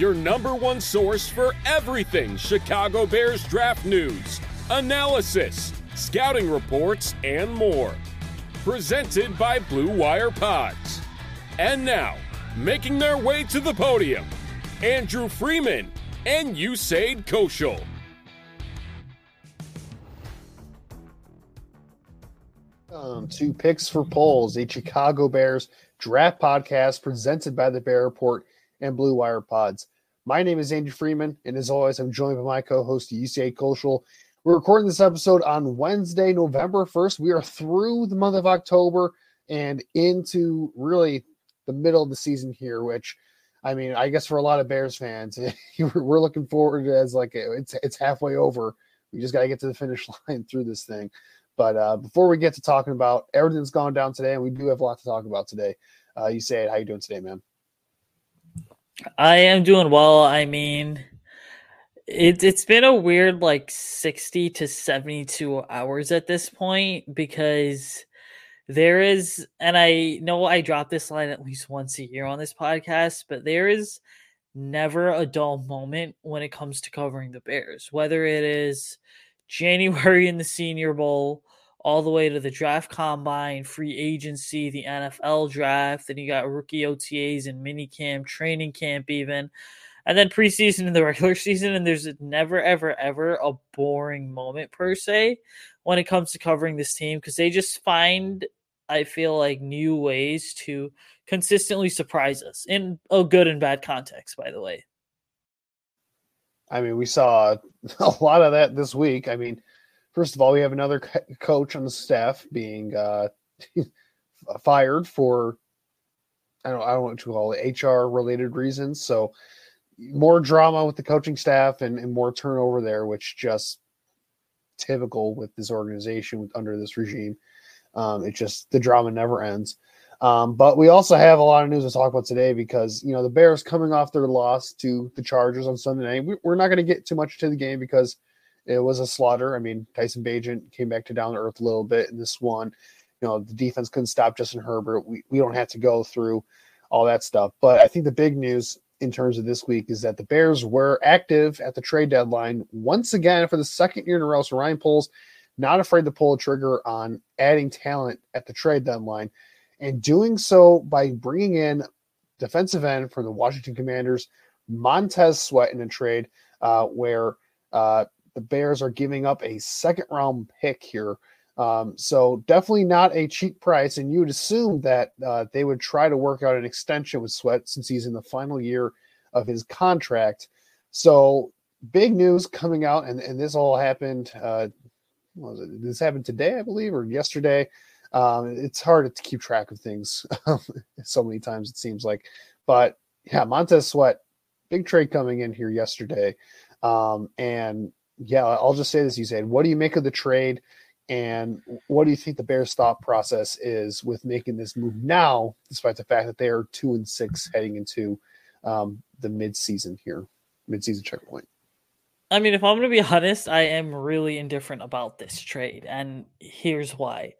your number one source for everything Chicago Bears draft news, analysis, scouting reports, and more. Presented by Blue Wire Pods. And now, making their way to the podium, Andrew Freeman and Usayd Koshul. Um, to Picks for Poles, a Chicago Bears draft podcast presented by the Bear Report and Blue Wire Pods. My name is Andy Freeman, and as always, I'm joined by my co-host Usayd Koshul. We're recording this episode on Wednesday, November 1st. We are through the month of October and into really the middle of the season here, which I mean, I guess for a lot of Bears fans, we're looking forward to as like it's it's halfway over. We just got to get to the finish line through this thing. But uh, before we get to talking about everything that's gone down today, and we do have a lot to talk about today, uh, Usayd. How you doing today, man? I am doing well. I mean, it, it's been a weird like 60 to 72 hours at this point because there is, and I know I drop this line at least once a year on this podcast, but there is never a dull moment when it comes to covering the Bears, whether it is January in the Senior Bowl, all the way to the draft combine, free agency, the NFL draft. Then you got rookie OTAs and mini camp, training camp, even. And then preseason and the regular season. And there's never, ever, ever a boring moment per se when it comes to covering this team because they just find, I feel like, new ways to consistently surprise us in a good and bad context, by the way. I mean, we saw a lot of that this week. I mean, First of all, we have another coach on the staff being uh, fired for I don't I don't know what you call it HR related reasons. So more drama with the coaching staff and, and more turnover there, which just typical with this organization under this regime. Um, it just the drama never ends. Um, but we also have a lot of news to talk about today because you know the Bears coming off their loss to the Chargers on Sunday night. We, we're not going to get too much to the game because it was a slaughter. I mean, Tyson Bagent came back to down to earth a little bit in this one. You know, the defense couldn't stop Justin Herbert. We, we don't have to go through all that stuff. But I think the big news in terms of this week is that the Bears were active at the trade deadline once again for the second year in a row. So Ryan Poles not afraid to pull a trigger on adding talent at the trade deadline and doing so by bringing in defensive end from the Washington Commanders, Montez Sweat in a trade uh, where uh, the Bears are giving up a second round pick here. Um, so definitely not a cheap price. And you would assume that uh, they would try to work out an extension with Sweat since he's in the final year of his contract. So big news coming out, and, and this all happened. Uh, this happened today, I believe, or yesterday. Um, it's hard to keep track of things so many times it seems like, but yeah, Montez Sweat, big trade coming in here yesterday, um, and yeah, I'll just say this, Usayd, what do you make of the trade? And what do you think the Bears' thought process is with making this move now, despite the fact that they are two and six heading into um, the midseason here, midseason checkpoint? I mean, if I'm going to be honest, I am really indifferent about this trade. And here's why.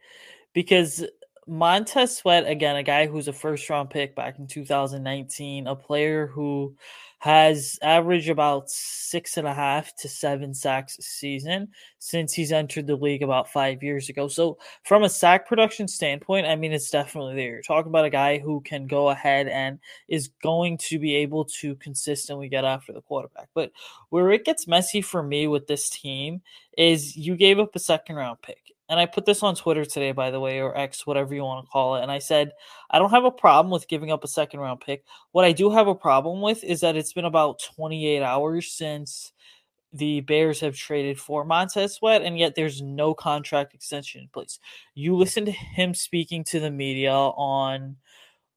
Because Montez Sweat, again, a guy who's a first round pick back in 2019, a player who has averaged about six and a half to seven sacks a season since he's entered the league about five years ago. So, from a sack production standpoint, I mean, it's definitely there. You're talking about a guy who can go ahead and is going to be able to consistently get after the quarterback. But where it gets messy for me with this team is you gave up a second round pick and I put this on Twitter today, by the way, or X, whatever you want to call it. And I said, I don't have a problem with giving up a second round pick. What I do have a problem with is that it's been about 28 hours since the Bears have traded for Montez Sweat, and yet there's no contract extension in place. You listen to him speaking to the media on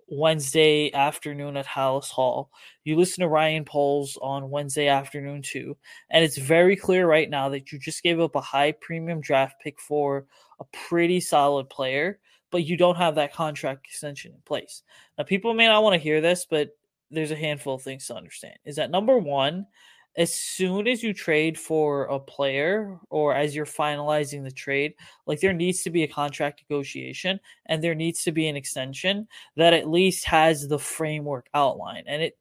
Wednesday afternoon at Halas Hall. You listen to Ryan Poles on Wednesday afternoon too. And it's very clear right now that you just gave up a high premium draft pick for a pretty solid player, but you don't have that contract extension in place. Now, people may not want to hear this, but there's a handful of things to understand. Is that number one, as soon as you trade for a player or as you're finalizing the trade, like there needs to be a contract negotiation and there needs to be an extension that at least has the framework outline. And it,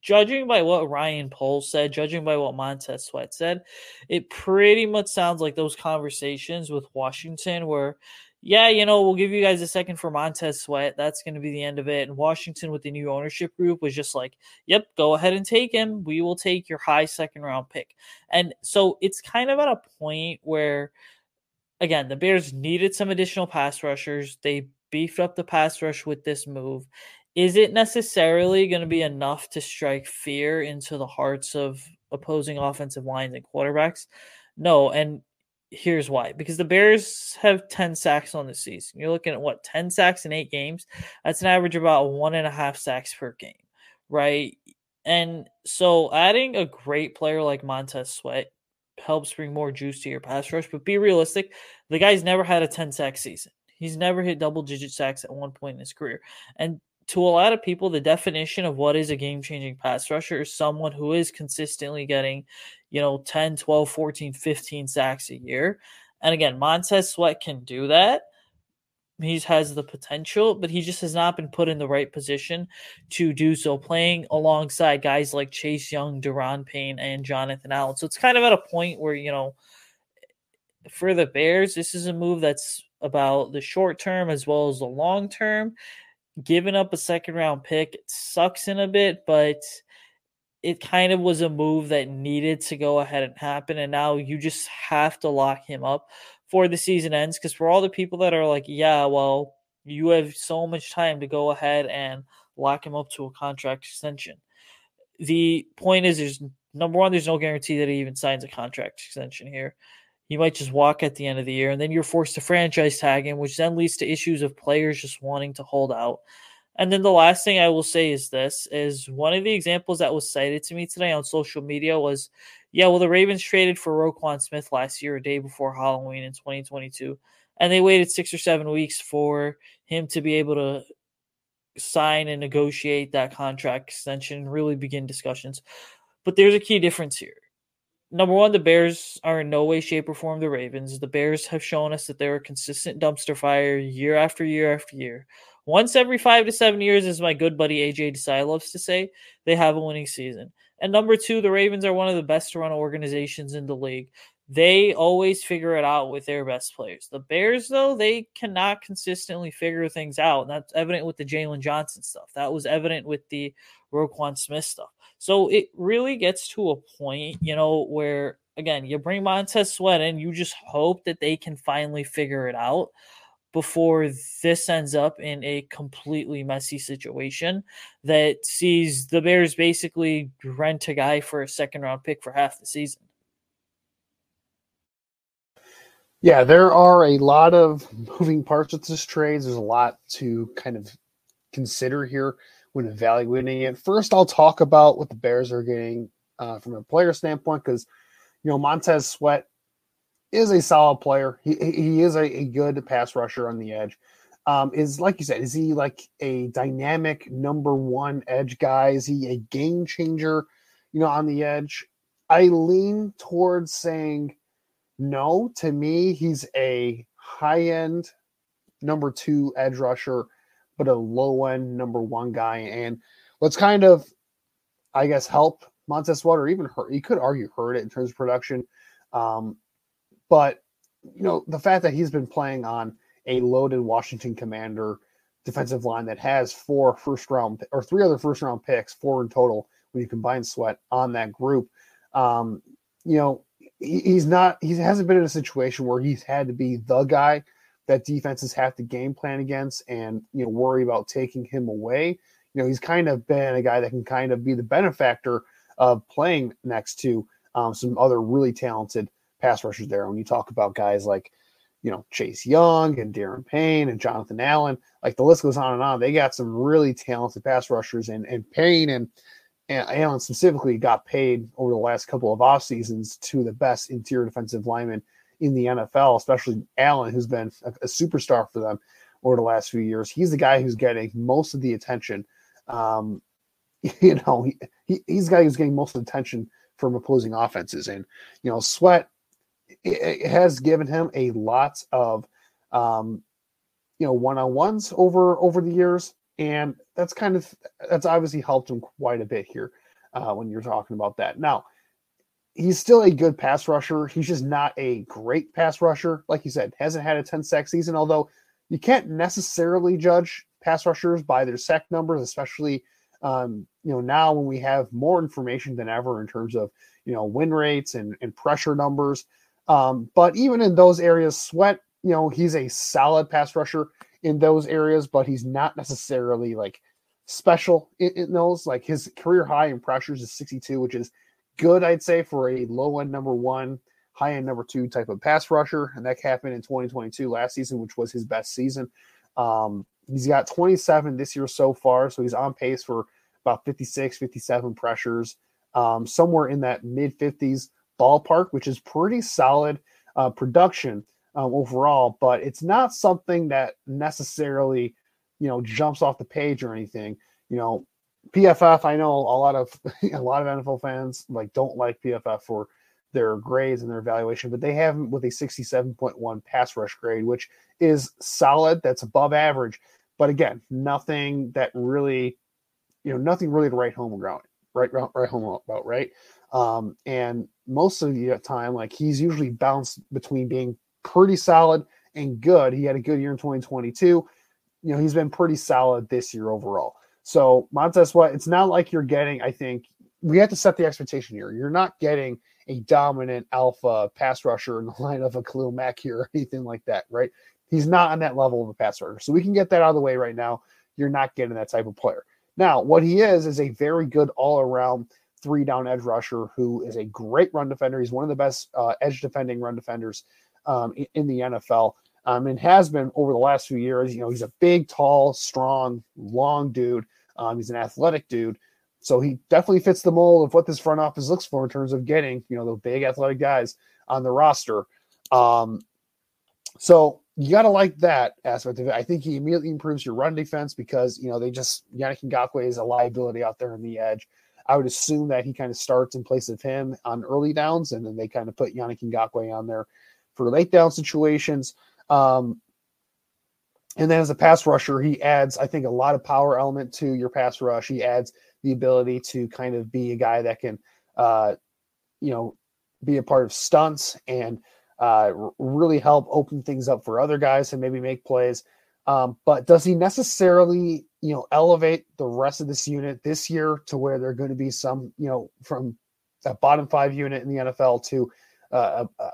judging by what Ryan Poles said, judging by what Montez Sweat said, it pretty much sounds like those conversations with Washington were yeah, you know, we'll give you guys a second for Montez Sweat. That's going to be the end of it. And Washington, with the new ownership group, was just like, yep, go ahead and take him. We will take your high second round pick. And so it's kind of at a point where, again, the Bears needed some additional pass rushers. They beefed up the pass rush with this move. Is it necessarily going to be enough to strike fear into the hearts of opposing offensive lines and quarterbacks? No. And here's why because the Bears have 10 sacks on the season. You're looking at what 10 sacks in eight games. That's an average about one and a half sacks per game, right? And so adding a great player like Montez Sweat helps bring more juice to your pass rush. But be realistic, the guy's never had a 10 sack season. He's never hit double digit sacks at one point in his career. And to a lot of people, the definition of what is a game changing pass rusher is someone who is consistently getting, you know, 10, 12, 14, 15 sacks a year. And again, Montez Sweat can do that. He has the potential, but he just has not been put in the right position to do so, playing alongside guys like Chase Young, Daron Payne, and Jonathan Allen. So it's kind of at a point where, you know, for the Bears, this is a move that's about the short term as well as the long term giving up a second round pick it sucks in a bit, but it kind of was a move that needed to go ahead and happen. And now you just have to lock him up for the season ends. Because for all the people that are like, yeah, well, you have so much time to go ahead and lock him up to a contract extension. The point is, there's number one, there's no guarantee that he even signs a contract extension here. He might just walk at the end of the year, and then you're forced to franchise tag him, which then leads to issues of players just wanting to hold out. And then the last thing I will say is this is one of the examples that was cited to me today on social media was, yeah, well, the Ravens traded for Roquan Smith last year, a day before Halloween in 2022, and they waited six or seven weeks for him to be able to sign and negotiate that contract extension really begin discussions. But there's a key difference here number one, the Bears are in no way, shape, or form the Ravens. The Bears have shown us that they're a consistent dumpster fire year after year after year. Once every five to seven years, as my good buddy AJ Desai loves to say, they have a winning season. And number two, the Ravens are one of the best run organizations in the league. They always figure it out with their best players. The Bears, though, they cannot consistently figure things out. And that's evident with the Jaylon Johnson stuff. That was evident with the Roquan Smith stuff. So it really gets to a point, you know, where again, you bring Montez Sweat in, you just hope that they can finally figure it out before this ends up in a completely messy situation that sees the Bears basically rent a guy for a second round pick for half the season. Yeah, there are a lot of moving parts with this trade. There's a lot to kind of consider here when evaluating it. First, I'll talk about what the Bears are getting uh, from a player standpoint because, you know, Montez Sweat is a solid player. He, he is a, a good pass rusher on the edge. Um, is like you said, is he like a dynamic number one edge guy? Is he a game changer, you know, on the edge? I lean towards saying no. To me, he's a high end number two edge rusher, but a low end number one guy. And what's kind of, I guess, help Montez Sweat or even hurt, you could argue hurt it in terms of production. Um, but, you know, the fact that he's been playing on a loaded Washington Commander defensive line that has four first round or three other first round picks, four in total when you combine Sweat on that group. Um, you know, he, he's not, he hasn't been in a situation where he's had to be the guy that defenses have to game plan against and, you know, worry about taking him away. You know, he's kind of been a guy that can kind of be the benefactor of playing next to um, some other really talented pass rushers there. When you talk about guys like, you know, Chase Young and Daron Payne and Jonathan Allen, like the list goes on and on. They got some really talented pass rushers, and and Payne and and Allen specifically got paid over the last couple of off seasons to the best interior defensive lineman in the NFL, especially Allen, who's been a, a, superstar for them over the last few years. He's the guy who's getting most of the attention. Um, you know, he, he, he's the guy who's getting most of the attention from opposing offenses. And, you know, Sweat it, it has given him a lot of, um, you know, one on ones over over the years and that's kind of that's obviously helped him quite a bit here uh, when you're talking about that. Now, he's still a good pass rusher. He's just not a great pass rusher, like you said. Hasn't had a 10 sack season, although you can't necessarily judge pass rushers by their sack numbers, especially um, you know now when we have more information than ever in terms of you know win rates and, and pressure numbers. Um, but even in those areas, Sweat, you know, he's a solid pass rusher in those areas, but he's not necessarily like special in, in, those. Like his career high in pressures is 62, which is good, I'd say, for a low end number one, high end number two type of pass rusher. And that happened in 2022 last season, which was his best season. Um, he's got 27 this year so far. So he's on pace for about 56, 57 pressures, um, somewhere in that mid 50s ballpark, which is pretty solid uh, production um, overall, but it's not something that necessarily, you know, jumps off the page or anything. You know, PFF, I know a lot of a lot of NFL fans like don't like PFF for their grades and their evaluation, but they have him with a 67.1 pass rush grade, which is solid. That's above average. But again, nothing that really, you know, nothing really to write home about, right, right home about, right? Um, and most of the time, like he's usually bounced between being pretty solid and good. He had a good year in 2022. You know, he's been pretty solid this year overall. So Montez Sweat, it's not like you're getting, I think we have to set the expectation here. You're not getting a dominant alpha pass rusher in the line of a Khalil Mack here or anything like that, right? He's not on that level of a pass rusher. So we can get that out of the way right now. You're not getting that type of player. Now, what he is is a very good all around three down edge rusher who is a great run defender. He's one of the best uh, edge defending run defenders um, in, in, the NFL. Um, and has been over the last few years. You know, he's a big, tall, strong, long dude. Um, he's an athletic dude. So he definitely fits the mold of what this front office looks for in terms of getting, you know, the big athletic guys on the roster. Um, so you got to like that aspect of it. I think he immediately improves your run defense because, you know, they just, Yannick Ngakoue is a liability out there on the edge. I would assume that he kind of starts in place of him on early downs, and then they kind of put Yannick Ngakoue on there for late down situations. Um, and then as a pass rusher, he adds, I think, a lot of power element to your pass rush. He adds the ability to kind of be a guy that can, uh, you know, be a part of stunts and uh, really help open things up for other guys and maybe make plays. Um, but does he necessarily, you know, elevate the rest of this unit this year to where they're going to be some, you know, from a bottom five unit in the NFL to uh, a,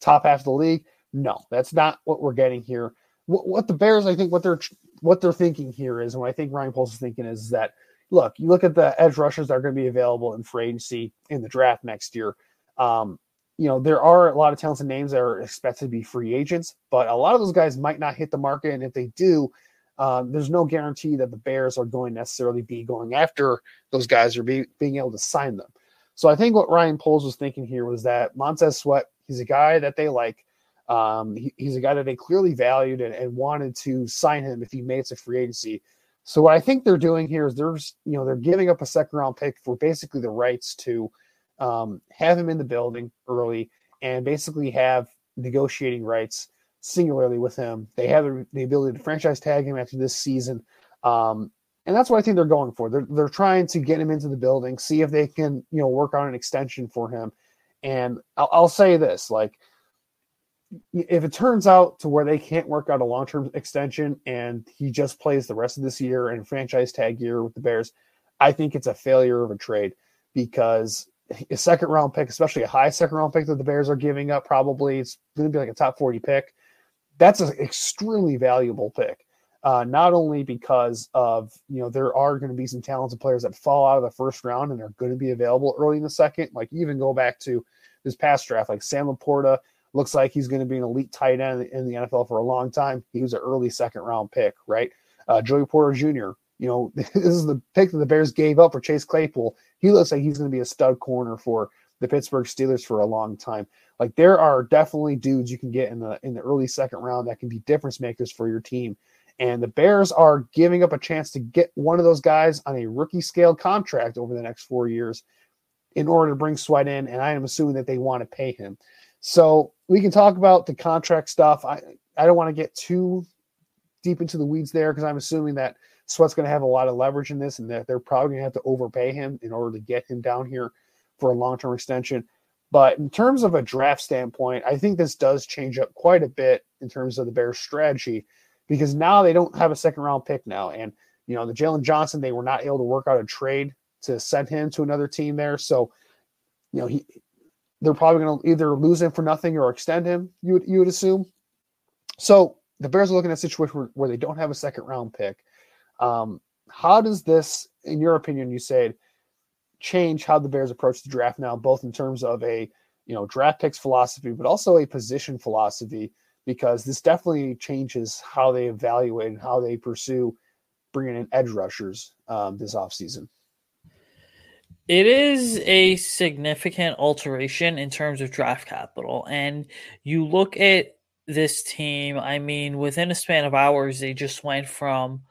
top half of the league. No, that's not what we're getting here. What, what the Bears, I think, what they're what they're thinking here is, and what I think Ryan Poles is thinking is that look, you look at the edge rushers that are going to be available in free agency in the draft next year. Um, you know, there are a lot of talented names that are expected to be free agents, but a lot of those guys might not hit the market. And if they do, um, there's no guarantee that the Bears are going necessarily be going after those guys or be, being able to sign them. So I think what Ryan Poles was thinking here was that Montez Sweat He's a guy that they like. Um, he, he's a guy that they clearly valued and, and, wanted to sign him if he made it to free agency. So what I think they're doing here is they're you know they're giving up a second round pick for basically the rights to um, have him in the building early and basically have negotiating rights singularly with him. They have the ability to franchise tag him after this season. Um, and that's what I think they're going for. They're they're trying to get him into the building, see if they can, you know, work on an extension for him. And I'll, I'll say this: like, if it turns out to where they can't work out a long term extension and he just plays the rest of this year and franchise tag year with the Bears, I think it's a failure of a trade because a second round pick, especially a high second round pick that the Bears are giving up, probably it's going to be like a top 40 pick. That's an extremely valuable pick. Uh, not only because of you know there are going to be some talented players that fall out of the first round and are going to be available early in the second. Like even go back to this past draft, like Sam LaPorta looks like he's going to be an elite tight end in the NFL for a long time. He was an early second round pick, right? Uh, Joey Porter Jr. You know this is the pick that the Bears gave up for Chase Claypool. He looks like he's going to be a stud corner for the Pittsburgh Steelers for a long time. Like there are definitely dudes you can get in the in the early second round that can be difference makers for your team. And the Bears are giving up a chance to get one of those guys on a rookie scale contract over the next four years in order to bring Sweat in. And I am assuming that they want to pay him. So we can talk about the contract stuff. I, I don't want to get too deep into the weeds there because I'm assuming that Sweat's going to have a lot of leverage in this and that they're probably going to have to overpay him in order to get him down here for a long term extension. But in terms of a draft standpoint, I think this does change up quite a bit in terms of the Bears' strategy because now they don't have a second round pick now. And, you know, the Jaylon Johnson, they were not able to work out a trade to send him to another team there. So, you know, he they're probably going to either lose him for nothing or extend him, you would, you would assume. So the Bears are looking at a situation where, where they don't have a second round pick. Um, how does this, in your opinion, Usayd, change how the Bears approach the draft now, both in terms of a you know draft picks philosophy, but also a position philosophy? because this definitely changes how they evaluate and how they pursue bringing in edge rushers um, this offseason. It is a significant alteration in terms of draft capital. And you look at this team, I mean, within a span of hours, they just went from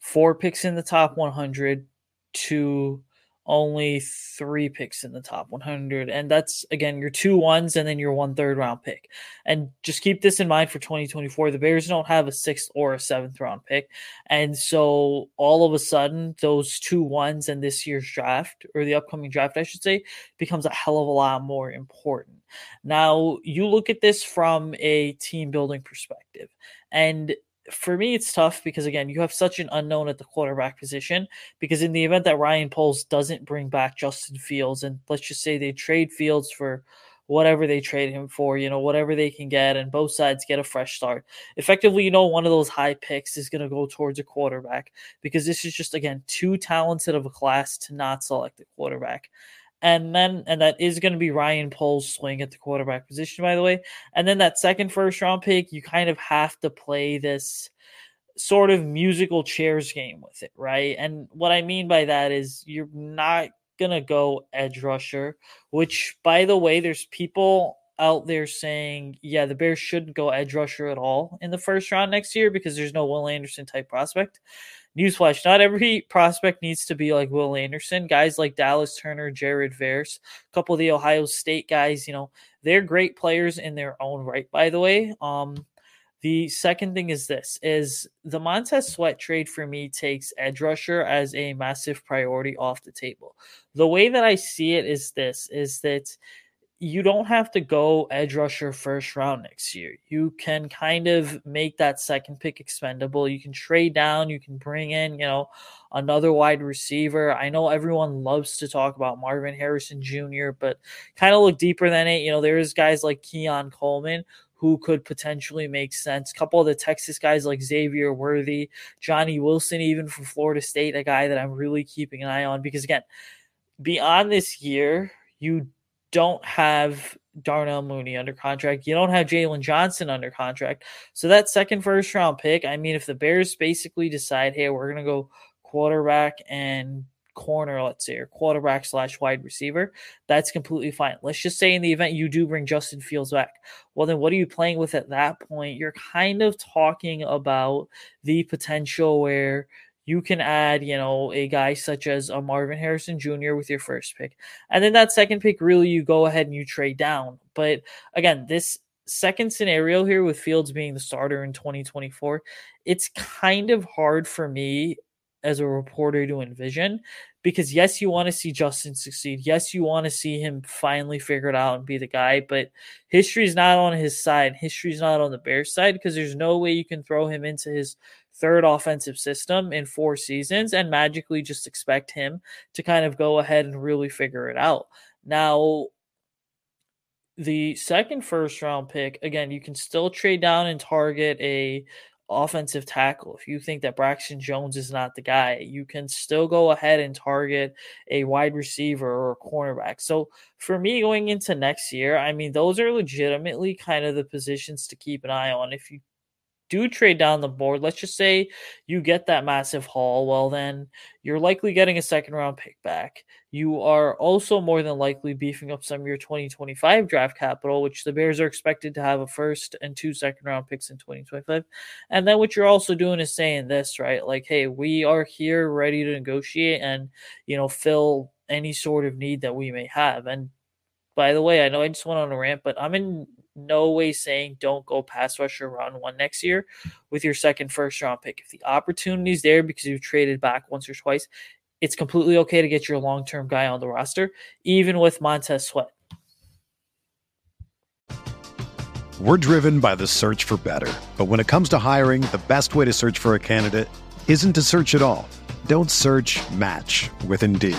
four picks in the top 100 to only three picks in the top 100. And that's, again, your two ones and then your one third round pick. And just keep this in mind for 2024. The Bears don't have a sixth or a seventh round pick. And so all of a sudden, those two ones in this year's draft, or the upcoming draft, I should say, becomes a hell of a lot more important. Now, you look at this from a team building perspective. And for me, it's tough because again, you have such an unknown at the quarterback position. Because in the event that Ryan Poles doesn't bring back Justin Fields, and let's just say they trade Fields for whatever they trade him for, you know, whatever they can get, and both sides get a fresh start. Effectively, you know, one of those high picks is going to go towards a quarterback because this is just, again, too talented of a class to not select a quarterback and then and that is going to be Ryan Poles swing at the quarterback position, by the way. And then that second first round pick, you kind of have to play this sort of musical chairs game with it, right? And what I mean by that is you're not gonna go edge rusher, which by the way, there's people out there saying, yeah, the Bears shouldn't go edge rusher at all in the first round next year because there's no Will Anderson type prospect newsflash, not every prospect needs to be like Will Anderson. Guys like Dallas Turner, Jared Verse, a couple of the Ohio State guys, you know, they're great players in their own right, by the way. Um, the second thing is this is the Montez Sweat trade for me takes edge rusher as a massive priority off the table. The way that I see it is this is that you don't have to go edge rusher first round next year. You can kind of make that second pick expendable. You can trade down, you can bring in, you know, another wide receiver. I know everyone loves to talk about Marvin Harrison Jr., but kind of look deeper than it. You know, there's guys like Keon Coleman who could potentially make sense. A couple of the Texas guys like Xavier Worthy, Johnny Wilson, even from Florida State, a guy that I'm really keeping an eye on because again, beyond this year, you don't have Darnell Mooney under contract. You don't have Jaylon Johnson under contract. So that second first round pick, I mean, if the Bears basically decide, hey, we're to go quarterback and corner, let's say, or quarterback slash wide receiver, that's completely fine. Let's just say in the event you do bring Justin Fields back. Well, then what are you playing with at that point? You're kind of talking about the potential where you can add, you know, a guy such as a Marvin Harrison Jr. with your first pick. And then that second pick, really, you go ahead and you trade down. But again, this second scenario here with Fields being the starter in 2024, it's kind of hard for me as a reporter to envision because yes, you want to see Justin succeed. Yes, you want to see him finally figure it out and be the guy, but history is not on his side. History is not on the Bears side because there's no way you can throw him into his third offensive system in four seasons and magically just expect him to kind of go ahead and really figure it out. Now, the second first round pick, again, you can still trade down and target a offensive tackle. If you think that Braxton Jones is not the guy, you can still go ahead and target a wide receiver or a cornerback. So for me going into next year, I mean, those are legitimately kind of the positions to keep an eye on. If you do trade down the board, let's just say you get that massive haul, well, then you're likely getting a second round pick back. You are also more than likely beefing up some of your 2025 draft capital, which the Bears are expected to have a first and two second round picks in 2025. And then what you're also doing is saying this, right? Like, hey, we are here ready to negotiate and, you know, fill any sort of need that we may have. And by the way, I know I just went on a rant, but I'm in no way saying don't go pass rusher round one next year with your second first round pick. If the opportunity is there because you've traded back once or twice, it's completely okay to get your long term guy on the roster, even with Montez Sweat. We're driven by the search for better. But when it comes to hiring, the best way to search for a candidate isn't to search at all. Don't search match with Indeed.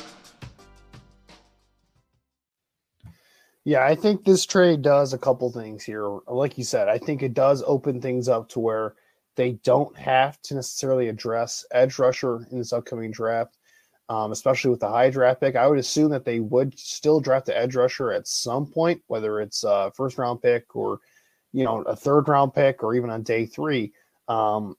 Yeah, I think this trade does a couple things here. Like you said, I think it does open things up to where they don't have to necessarily address edge rusher in this upcoming draft, um, especially with the high draft pick. I would assume that they would still draft the edge rusher at some point, whether it's a first round pick or you know a third round pick or even on day three. Um,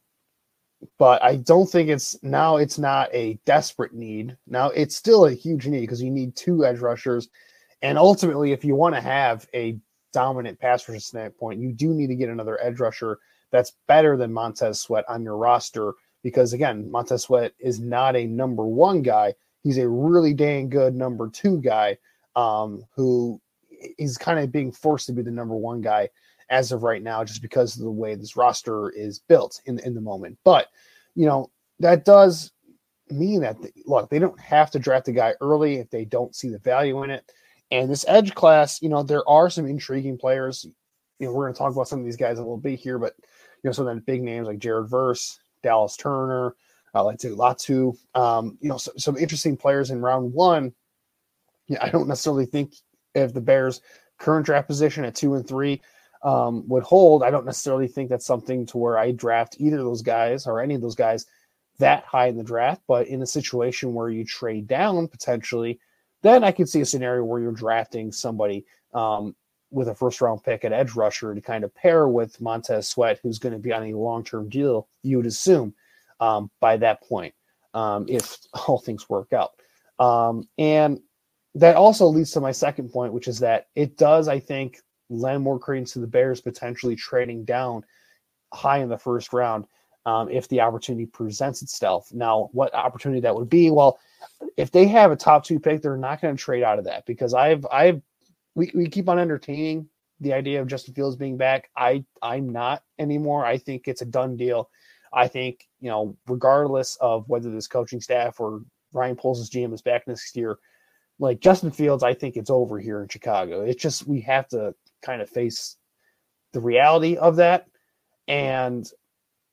but I don't think it's now. It's not a desperate need. Now it's still a huge need because you need two edge rushers and ultimately, if you want to have a dominant pass rusher standpoint, you do need to get another edge rusher that's better than Montez Sweat on your roster. Because again, Montez Sweat is not a number one guy. He's a really dang good number two guy um, who is kind of being forced to be the number one guy as of right now, just because of the way this roster is built in, in the moment. But, you know, that does mean that, look, they don't have to draft a guy early if they don't see the value in it. And this edge class, you know, there are some intriguing players. You know, we're going to talk about some of these guys a little bit here, but you know, some of the big names like Jared Verse, Dallas Turner, uh, Laiatu Latu, um, you know, so, some interesting players in round one. Yeah, I don't necessarily think if the Bears' current draft position at two and three um, would hold, I don't necessarily think that's something to where I draft either of those guys or any of those guys that high in the draft. But in a situation where you trade down potentially then I could see a scenario where you're drafting somebody um, with a first round pick at edge rusher to kind of pair with Montez Sweat, who's going to be on a long term deal, you would assume um, by that point, um, if all things work out. Um, and that also leads to my second point, which is that it does, I think, lend more credence to the Bears potentially trading down high in the first round um, if the opportunity presents itself. Now, what opportunity that would be? Well, if they have a top two pick, they're not going to trade out of that because I've I've we, we keep on entertaining the idea of Justin Fields being back. I I'm not anymore. I think it's a done deal. I think you know, regardless of whether this coaching staff or Ryan Poles' GM is back next year, like Justin Fields, I think it's over here in Chicago. It's just we have to kind of face the reality of that And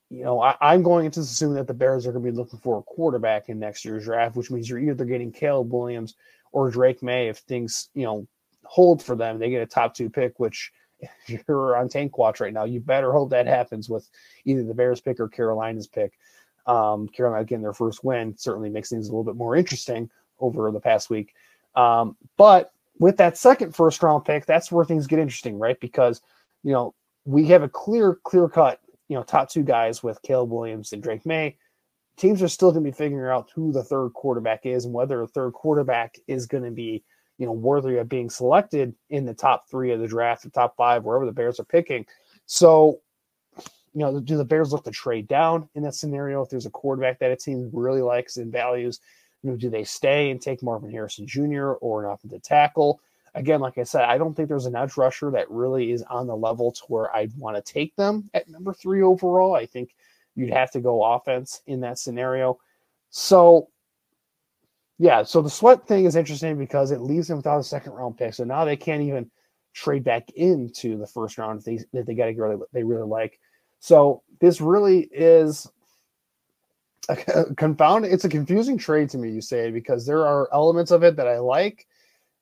you know, I, am going to assume that the Bears are going to be looking for a quarterback in next year's draft, which means you're either getting Caleb Williams or Drake Maye if things, you know, hold for them. They get a top two pick, which you're on tank watch right now, you better hope that happens with either the Bears pick or Carolina's pick. Um, Carolina getting their first win certainly makes things a little bit more interesting over the past week. Um, but with that second first round pick, that's where things get interesting, right? Because you know we have a clear, clear cut you know, top two guys with Caleb Williams and Drake Maye, Teams are still going to be figuring out who the third quarterback is and whether a third quarterback is going to be, you know, worthy of being selected in the top three of the draft, the top five, wherever the Bears are picking. So, you know, do the Bears look to trade down in that scenario if there's a quarterback that a team really likes and values? You know, do they stay and take Marvin Harrison Jr. or an offensive tackle? Again, like I said, I don't think there's an edge rusher that really is on the level to where I'd want to take them at number three overall. I think you'd have to go offense in that scenario. So, yeah, so the sweat thing is interesting because it leaves them without a second round pick. So now they can't even trade back into the first round if they if they got a girl they really like. So this really is a confound. It's a confusing trade to me, Usayd, because there are elements of it that I like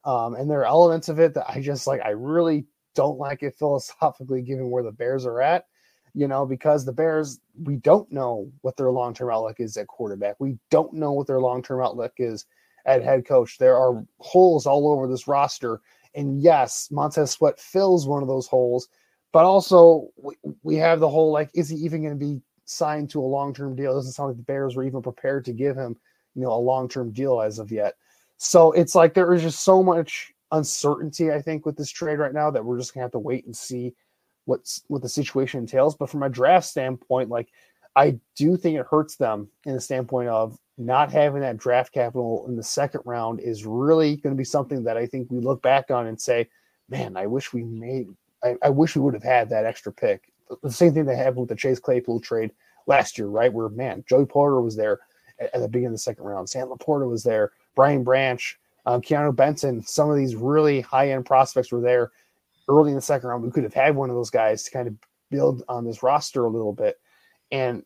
um, and there are elements of it that I just like, I really don't like it philosophically, given where the Bears are at, you know, because the Bears, we don't know what their long term outlook is at quarterback. We don't know what their long term outlook is at head coach. There are holes all over this roster. And yes, Montez Sweat fills one of those holes, but also we, we have the whole like, is he even going to be signed to a long term deal? It doesn't sound like the Bears were even prepared to give him, you know, a long term deal as of yet. So it's like there is just so much uncertainty, I think, with this trade right now that we're just gonna have to wait and see what's what the situation entails. But from a draft standpoint, like I do think it hurts them in the standpoint of not having that draft capital in the second round is really going to be something that I think we look back on and say, man, I wish we made, I, I wish we would have had that extra pick. The same thing that happened with the Chase Claypool trade last year, right? Where man, Joey Porter was there at, at the beginning of the second round, Sam LaPorta was there, Brian Branch, um, Keanu Benton, some of these really high end prospects were there early in the second round. We could have had one of those guys to kind of build on this roster a little bit. And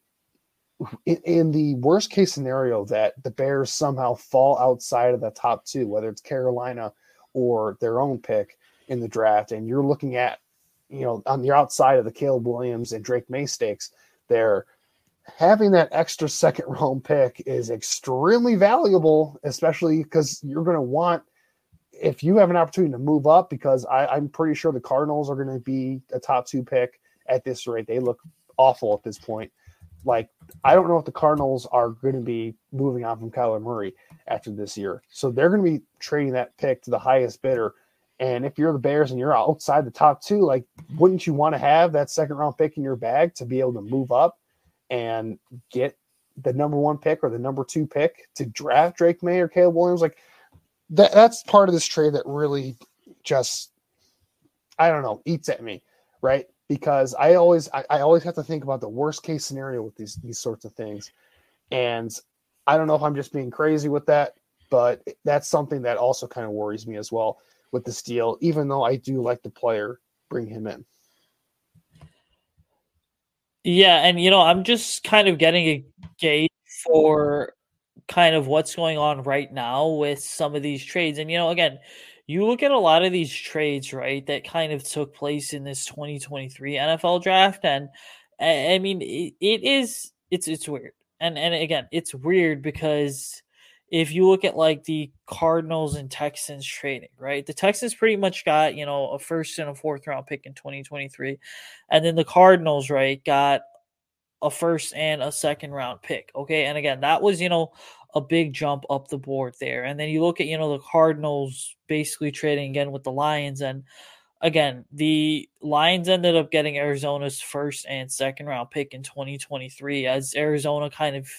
in, in, the worst case scenario that the Bears somehow fall outside of the top two, whether it's Carolina or their own pick in the draft, and you're looking at, you know, on the outside of the Caleb Williams and Drake Maye stakes there, having that extra second round pick is extremely valuable, especially because you're going to want, if you have an opportunity to move up, because I, am pretty sure the Cardinals are going to be a top two pick at this rate. They look awful at this point. Like, I don't know if the Cardinals are going to be moving on from Kyler Murray after this year. So they're going to be trading that pick to the highest bidder. And if you're the Bears and you're outside the top two, like, wouldn't you want to have that second round pick in your bag to be able to move up? And get the number one pick or the number two pick to draft Drake Maye or Caleb Williams. Like that, that's part of this trade that really just, I don't know, eats at me, right? Because I always, I, I always have to think about the worst case scenario with these these sorts of things, and I don't know if I'm just being crazy with that, but that's something that also kind of worries me as well with this deal. Even though I do like the player, bring him in. Yeah, and you know, I'm just kind of getting a gauge for kind of what's going on right now with some of these trades. And you know, again, you look at a lot of these trades, right, that kind of took place in this 2023 NFL draft, and I, mean, it, it is it's it's weird, and and again, it's weird because if you look at like the Cardinals and Texans trading, right? The Texans pretty much got, you know, a first and a fourth round pick in 2023. And then the Cardinals, right, got a first and a second round pick. Okay. And again, that was, you know, a big jump up the board there. And then you look at, you know, the Cardinals basically trading again with the Lions. And again, the Lions ended up getting Arizona's first and second round pick in 2023 as Arizona kind of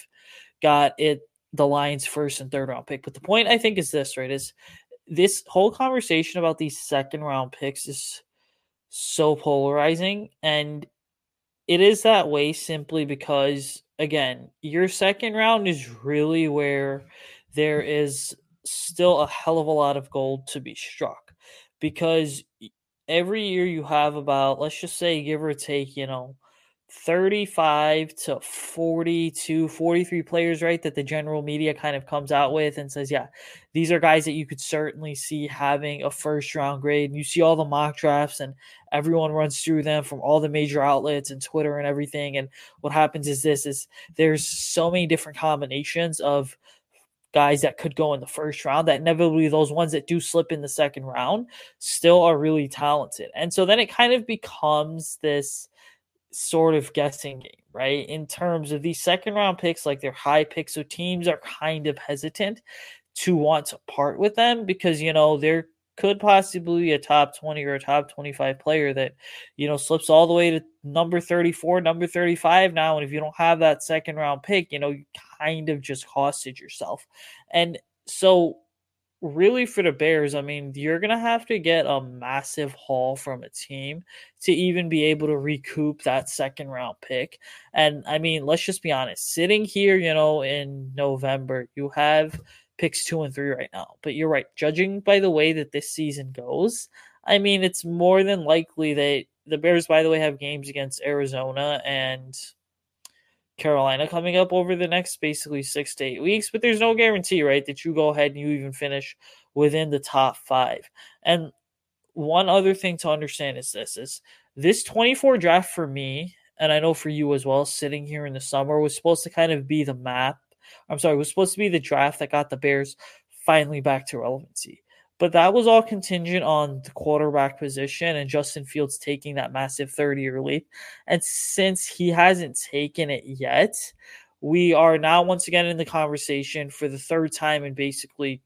got it the Lions' first and third round pick. But the point I think is this, right? Is this whole conversation about these second round picks is so polarizing. And it is that way simply because, again, your second round is really where there is still a hell of a lot of gold to be struck. Because every year you have about, let's just say, give or take, you know, 35 to 42, 43 players, right? That the general media kind of comes out with and says, yeah, these are guys that you could certainly see having a first round grade. And you see all the mock drafts and everyone runs through them from all the major outlets and Twitter and everything. And what happens is this is there's so many different combinations of guys that could go in the first round that inevitably those ones that do slip in the second round still are really talented. And so then it kind of becomes this sort of guessing game, right? In terms of these second round picks, like they're high picks, so teams are kind of hesitant to want to part with them because you know there could possibly be a top 20 or a top 25 player that you know slips all the way to number 34 number 35 now and if you don't have that second round pick you know you kind of just costed yourself and so really for the Bears, I mean, you're going to have to get a massive haul from a team to even be able to recoup that second round pick. And I mean, let's just be honest, sitting here, you know, in November, you have picks two and three right now. But you're right, judging by the way that this season goes, I mean, it's more than likely that the Bears, by the way, have games against Arizona and Carolina coming up over the next basically six to eight weeks, but there's no guarantee, right, that you go ahead and you even finish within the top five. And one other thing to understand is this is this 24 draft for me, and I know for you as well, sitting here in the summer was supposed to kind of be the map. I'm sorry, was supposed to be the draft that got the Bears finally back to relevancy. But that was all contingent on the quarterback position and Justin Fields taking that massive 30 year leap. And since he hasn't taken it yet, we are now once again in the conversation for the third time in basically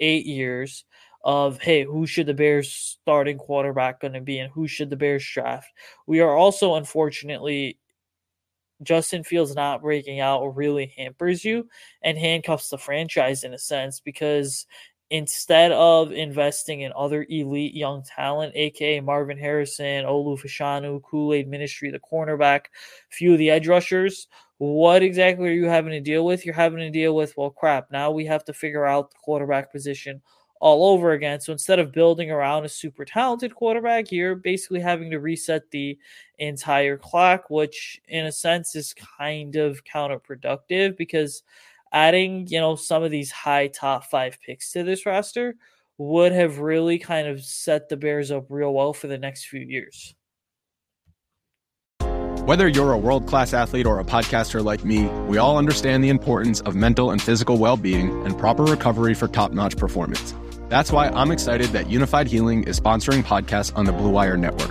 eight years of hey, who should the Bears starting quarterback going to be and who should the Bears draft? We are also unfortunately Justin Fields not breaking out really hampers you and handcuffs the franchise in a sense because instead of investing in other elite young talent, aka Marvin Harrison, Olu Fashanu, Kool Aid McKinstry, the cornerback, few of the edge rushers, what exactly are you having to deal with? You're having to deal with, well, crap, now we have to figure out the quarterback position all over again. So instead of building around a super talented quarterback, you're basically having to reset the entire clock, which in a sense is kind of counterproductive because adding, you know, some of these high top five picks to this roster would have really kind of set the Bears up real well for the next few years. Whether you're a world class athlete or a podcaster like me, we all understand the importance of mental and physical well being and proper recovery for top notch performance. That's why I'm excited that Unifyd Healing is sponsoring podcasts on the Blue Wire Network.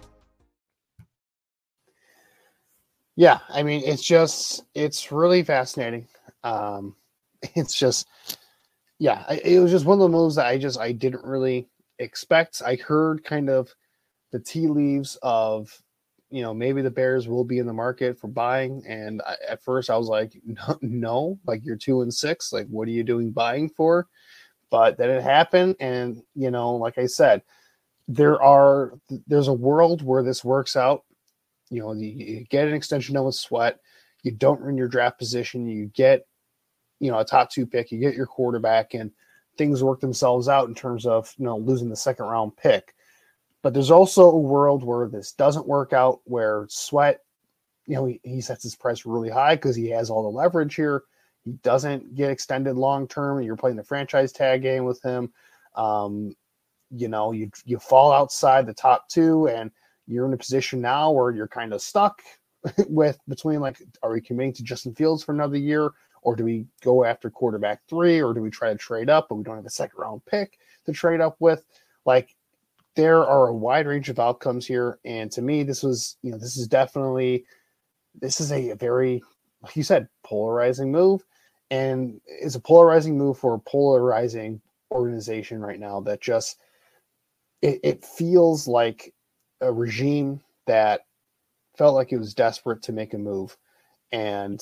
Yeah, I mean, it's just it's really fascinating. Um, it's just, yeah, it was just one of the moves that I just I didn't really expect. I heard kind of the tea leaves of, you know, maybe the Bears will be in the market for buying, and I, at first I was like, no, no, like you're two and six, like what are you doing buying for? But then it happened, and you know, like I said, there are there's a world where this works out you know, you get an extension done with Sweat. You don't ruin your draft position. You get, you know, a top two pick. You get your quarterback, and things work themselves out in terms of you know losing the second round pick. But there's also a world where this doesn't work out, where Sweat, you know, he, he sets his price really high because he has all the leverage here. He doesn't get extended long term. You're playing the franchise tag game with him. Um, you know, you you fall outside the top two, and you're in a position now where you're kind of stuck with between like, are we committing to Justin Fields for another year, or do we go after quarterback three, or do we try to trade up, but we don't have a second round pick to trade up with? Like, there are a wide range of outcomes here, and to me, this was, you know, this is definitely, this is a, very, like you said, polarizing move, and it's a polarizing move for a polarizing organization right now that just it, it feels like a regime that felt like it was desperate to make a move and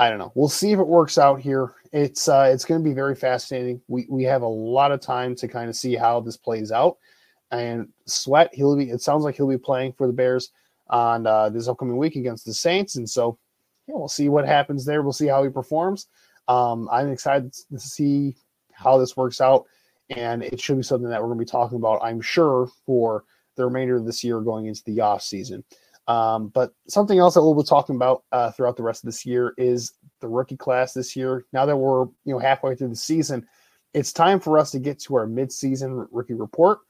I don't know. We'll see if it works out here. It's uh, it's going to be very fascinating. We we have a lot of time to kind of see how this plays out. And Sweat, he'll be. It sounds like he'll be playing for the Bears on uh, this upcoming week against the Saints, and so yeah, we'll see what happens there. We'll see how he performs. Um, I'm excited to see how this works out, and it should be something that we're going to be talking about. I'm sure for the remainder of this year, going into the off season. Um, but something else that we'll be talking about uh, throughout the rest of this year is the rookie class this year. Now that we're you know halfway through the season, it's time for us to get to our mid-season rookie report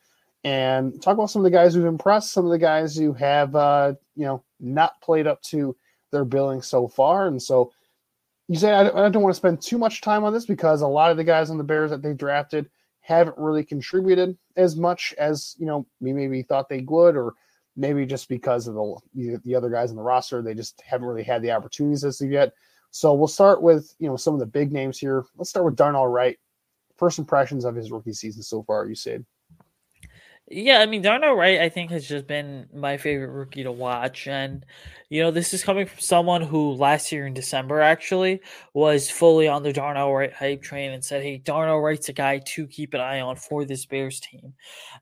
and talk about some of the guys who've impressed, some of the guys who have uh, you know not played up to their billing so far. And so Usayd I I don't want to spend too much time on this because a lot of the guys on the Bears that they drafted haven't really contributed as much as you know we maybe thought they would or maybe just because of the the other guys in the roster, they just haven't really had the opportunities as of yet. So we'll start with you know some of the big names here. Let's start with Darnell Wright. First impressions of his rookie season so far, Usayd. Yeah, I mean Darnell Wright, I think has just been my favorite rookie to watch, and you know this is coming from someone who last year in December actually was fully on the Darnell Wright hype train and said, "Hey, Darnell Wright's a guy to keep an eye on for this Bears team,"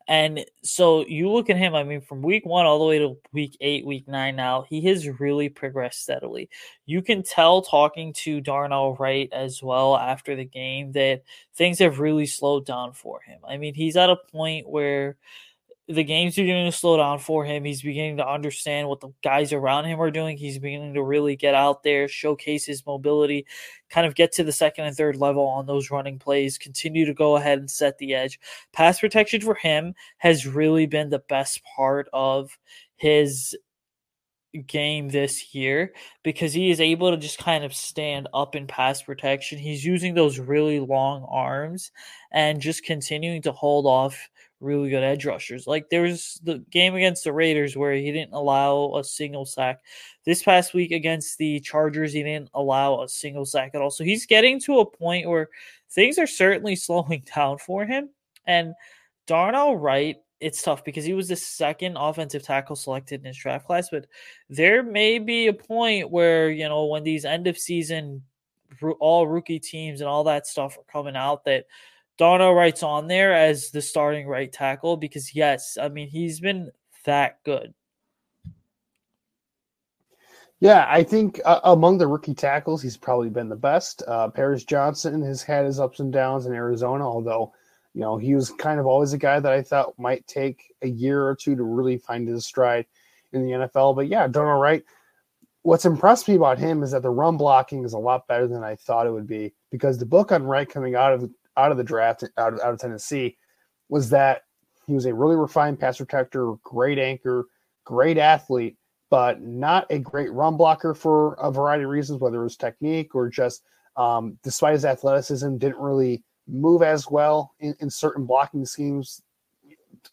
and so you look at him. I mean, from week one all the way to week eight, week nine now, he has really progressed steadily. You can tell talking to Darnell Wright as well after the game that things have really slowed down for him. I mean, he's at a point where the games are beginning to slow down for him. He's beginning to understand what the guys around him are doing. He's beginning to really get out there, showcase his mobility, kind of get to the second and third level on those running plays, continue to go ahead and set the edge. Pass protection for him has really been the best part of his game this year because he is able to just kind of stand up in pass protection. He's using those really long arms and just continuing to hold off really good edge rushers. Like there was the game against the Raiders where he didn't allow a single sack. This past week against the Chargers, he didn't allow a single sack at all. So he's getting to a point where things are certainly slowing down for him. And Darnell Wright, it's tough because he was the second offensive tackle selected in his draft class, but there may be a point where, you know, when these end of season all rookie teams and all that stuff are coming out that Darnell Wright's on there as the starting right tackle because yes, I mean he's been that good. Yeah, I think uh, among the rookie tackles, he's probably been the best. Uh, Paris Johnson has had his ups and downs in Arizona, although you know he was kind of always a guy that I thought might take a year or two to really find his stride in the NFL. But yeah, Darnell Wright. What's impressed me about him is that the run blocking is a lot better than I thought it would be because the book on Wright coming out of out of the draft out of, out of Tennessee was that he was a really refined pass protector, great anchor, great athlete, but not a great run blocker for a variety of reasons, whether it was technique or just um, despite his athleticism, didn't really move as well in, in certain blocking schemes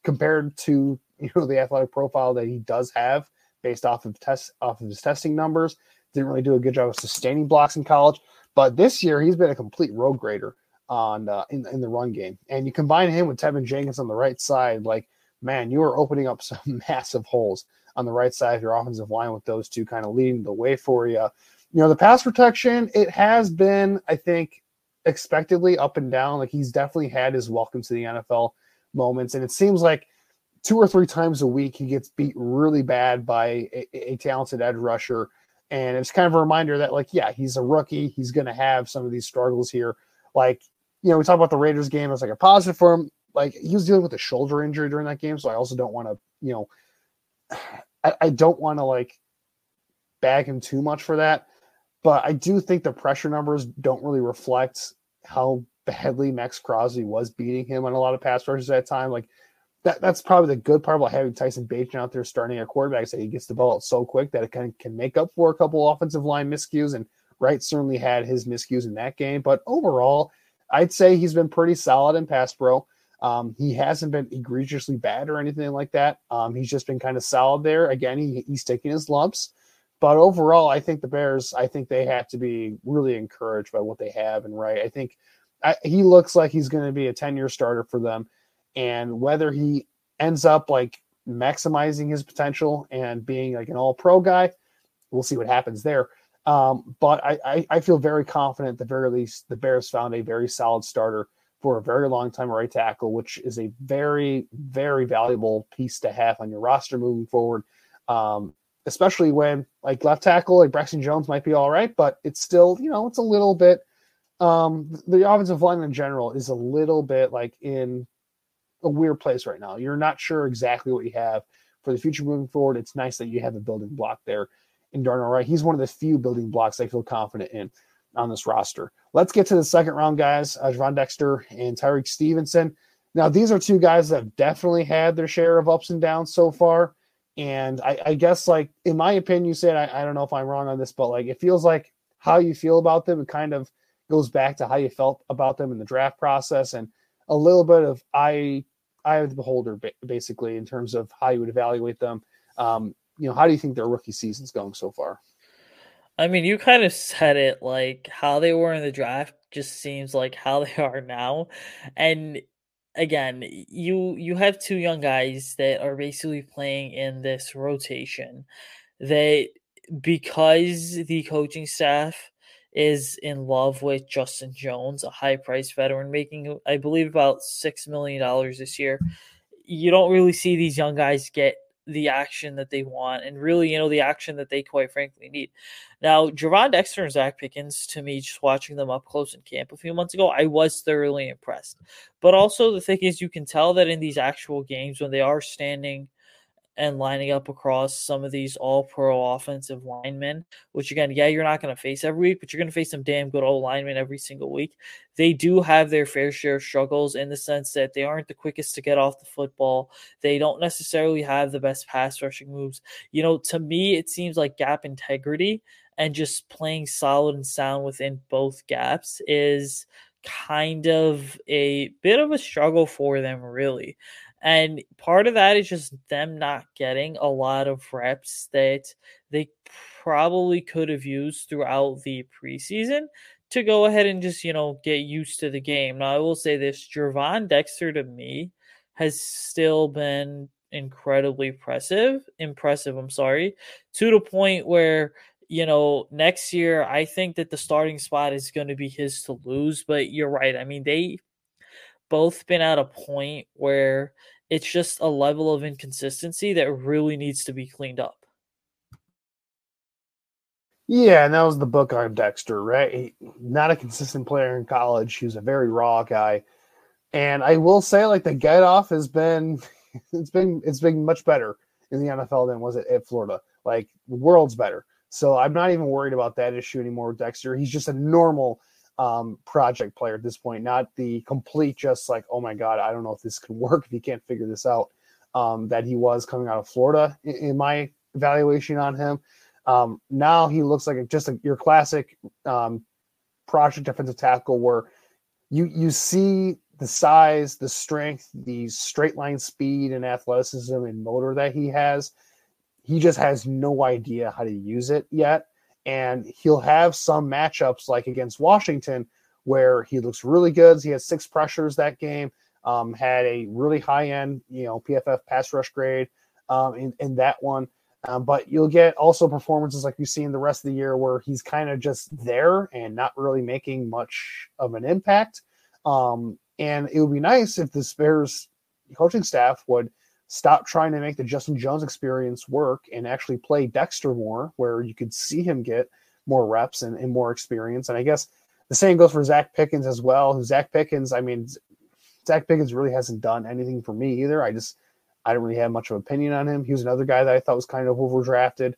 compared to you know the athletic profile that he does have based off of test off of his testing numbers. Didn't really do a good job of sustaining blocks in college, but this year he's been a complete road grader on uh, in in the run game, and you combine him with Teven Jenkins on the right side, like man, you are opening up some massive holes on the right side of your offensive line with those two kind of leading the way for you. You know, the pass protection, it has been, I think, expectedly up and down. Like he's definitely had his welcome to the NFL moments, and it seems like two or three times a week he gets beat really bad by a, a talented edge rusher. And it's kind of a reminder that, like, yeah, he's a rookie. He's going to have some of these struggles here. Like, you know, we talk about the Raiders game as like a positive for him. Like he was dealing with a shoulder injury during that game, so I also don't want to, you know, I, I don't want to like bag him too much for that. But I do think the pressure numbers don't really reflect how badly Maxx Crosby was beating him on a lot of pass rushes at that time. Like that, that's probably the good part about having Tyson Bagent out there starting at quarterback. That he gets the ball so quick that it can, can make up for a couple offensive line miscues and Wright certainly had his miscues in that game, but overall, I'd say he's been pretty solid in pass pro. Um, he hasn't been egregiously bad or anything like that. Um, he's just been kind of solid there. Again, he, he's taking his lumps, but overall, I think the Bears. I think they have to be really encouraged by what they have and right, I think I, he looks like he's going to be a ten-year starter for them, and whether he ends up like maximizing his potential and being like an all-pro guy, we'll see what happens there. Um, but I, I, I, feel very confident at the very least the Bears found a very solid starter for a very long time right tackle, which is a very, very valuable piece to have on your roster moving forward. Um, especially when like left tackle, like Braxton Jones might be all right, but it's still, you know, it's a little bit um the offensive line in general is a little bit like in a weird place right now. You're not sure exactly what you have for the future moving forward. It's nice that you have a building block there in Darnell Wright. He's one of the few building blocks I feel confident in on this roster. Let's get to the second round guys, uh, Gervon Dexter and Tyrique Stevenson. Now, these are two guys that have definitely had their share of ups and downs so far. And I, I guess, like, in my opinion, Usayd, I, I don't know if I'm wrong on this, but like, it feels like how you feel about them, it kind of goes back to how you felt about them in the draft process and a little bit of I, eye of the beholder, basically, in terms of how you would evaluate them. Um, you know, how do you think their rookie season's going so far? I mean, you kind of said it like how they were in the draft just seems like how they are now. And again, you you have two young guys that are basically playing in this rotation. They because the coaching staff is in love with Justin Jones, a high price veteran making I believe about 6 million dollars this year. You don't really see these young guys get the action that they want and really, you know, the action that they quite frankly need. Now, Gervon Dexter and Zacch Pickens, to me, just watching them up close in camp a few months ago, I was thoroughly impressed. But also, the thing is, you can tell that in these actual games, when they are standing and lining up across some of these all pro offensive linemen, which again, yeah, you're not going to face every week, but you're going to face some damn good old linemen every single week. They do have their fair share of struggles in the sense that they aren't the quickest to get off the football. They don't necessarily have the best pass rushing moves. You know, to me, it seems like gap integrity and just playing solid and sound within both gaps is kind of a bit of a struggle for them, really. And part of that is just them not getting a lot of reps that they probably could have used throughout the preseason to go ahead and just, you know, get used to the game. Now, I will say this Gervon Dexter to me has still been incredibly impressive. Impressive, I'm sorry, to the point where you know, next year I think that the starting spot is going to be his to lose. But you're right. I mean, they both been at a point where it's just a level of inconsistency that really needs to be cleaned up. Yeah, and that was the book on Dexter, right? He, not a consistent player in college. He was a very raw guy. And I will say, like the get off has been it's been it's been much better in the NFL than was it at Florida. Like the world's better. So I'm not even worried about that issue anymore with Dexter. He's just a normal um, project player at this point, not the complete just like, oh my God, I don't know if this could work if you can't figure this out. Um, that he was coming out of Florida in, in my evaluation on him. Um, now he looks like just a, your classic um, project defensive tackle where you you see the size, the strength, the straight line speed and athleticism and motor that he has. He just has no idea how to use it yet and he'll have some matchups like against Washington where he looks really good. He had six pressures that game, um, had a really high end, you know, PFF pass rush grade um, in, in that one. Um, but you'll get also performances like you see in the rest of the year where he's kind of just there and not really making much of an impact. Um, and it would be nice if the Bears coaching staff would – stop trying to make the Justin Jones experience work and actually play Dexter more, where you could see him get more reps and, and more experience. And I guess the same goes for Zacch Pickens as well. Who Zacch Pickens, I mean, Zacch Pickens really hasn't done anything for me either. I just I don't really have much of an opinion on him. He was another guy that I thought was kind of overdrafted.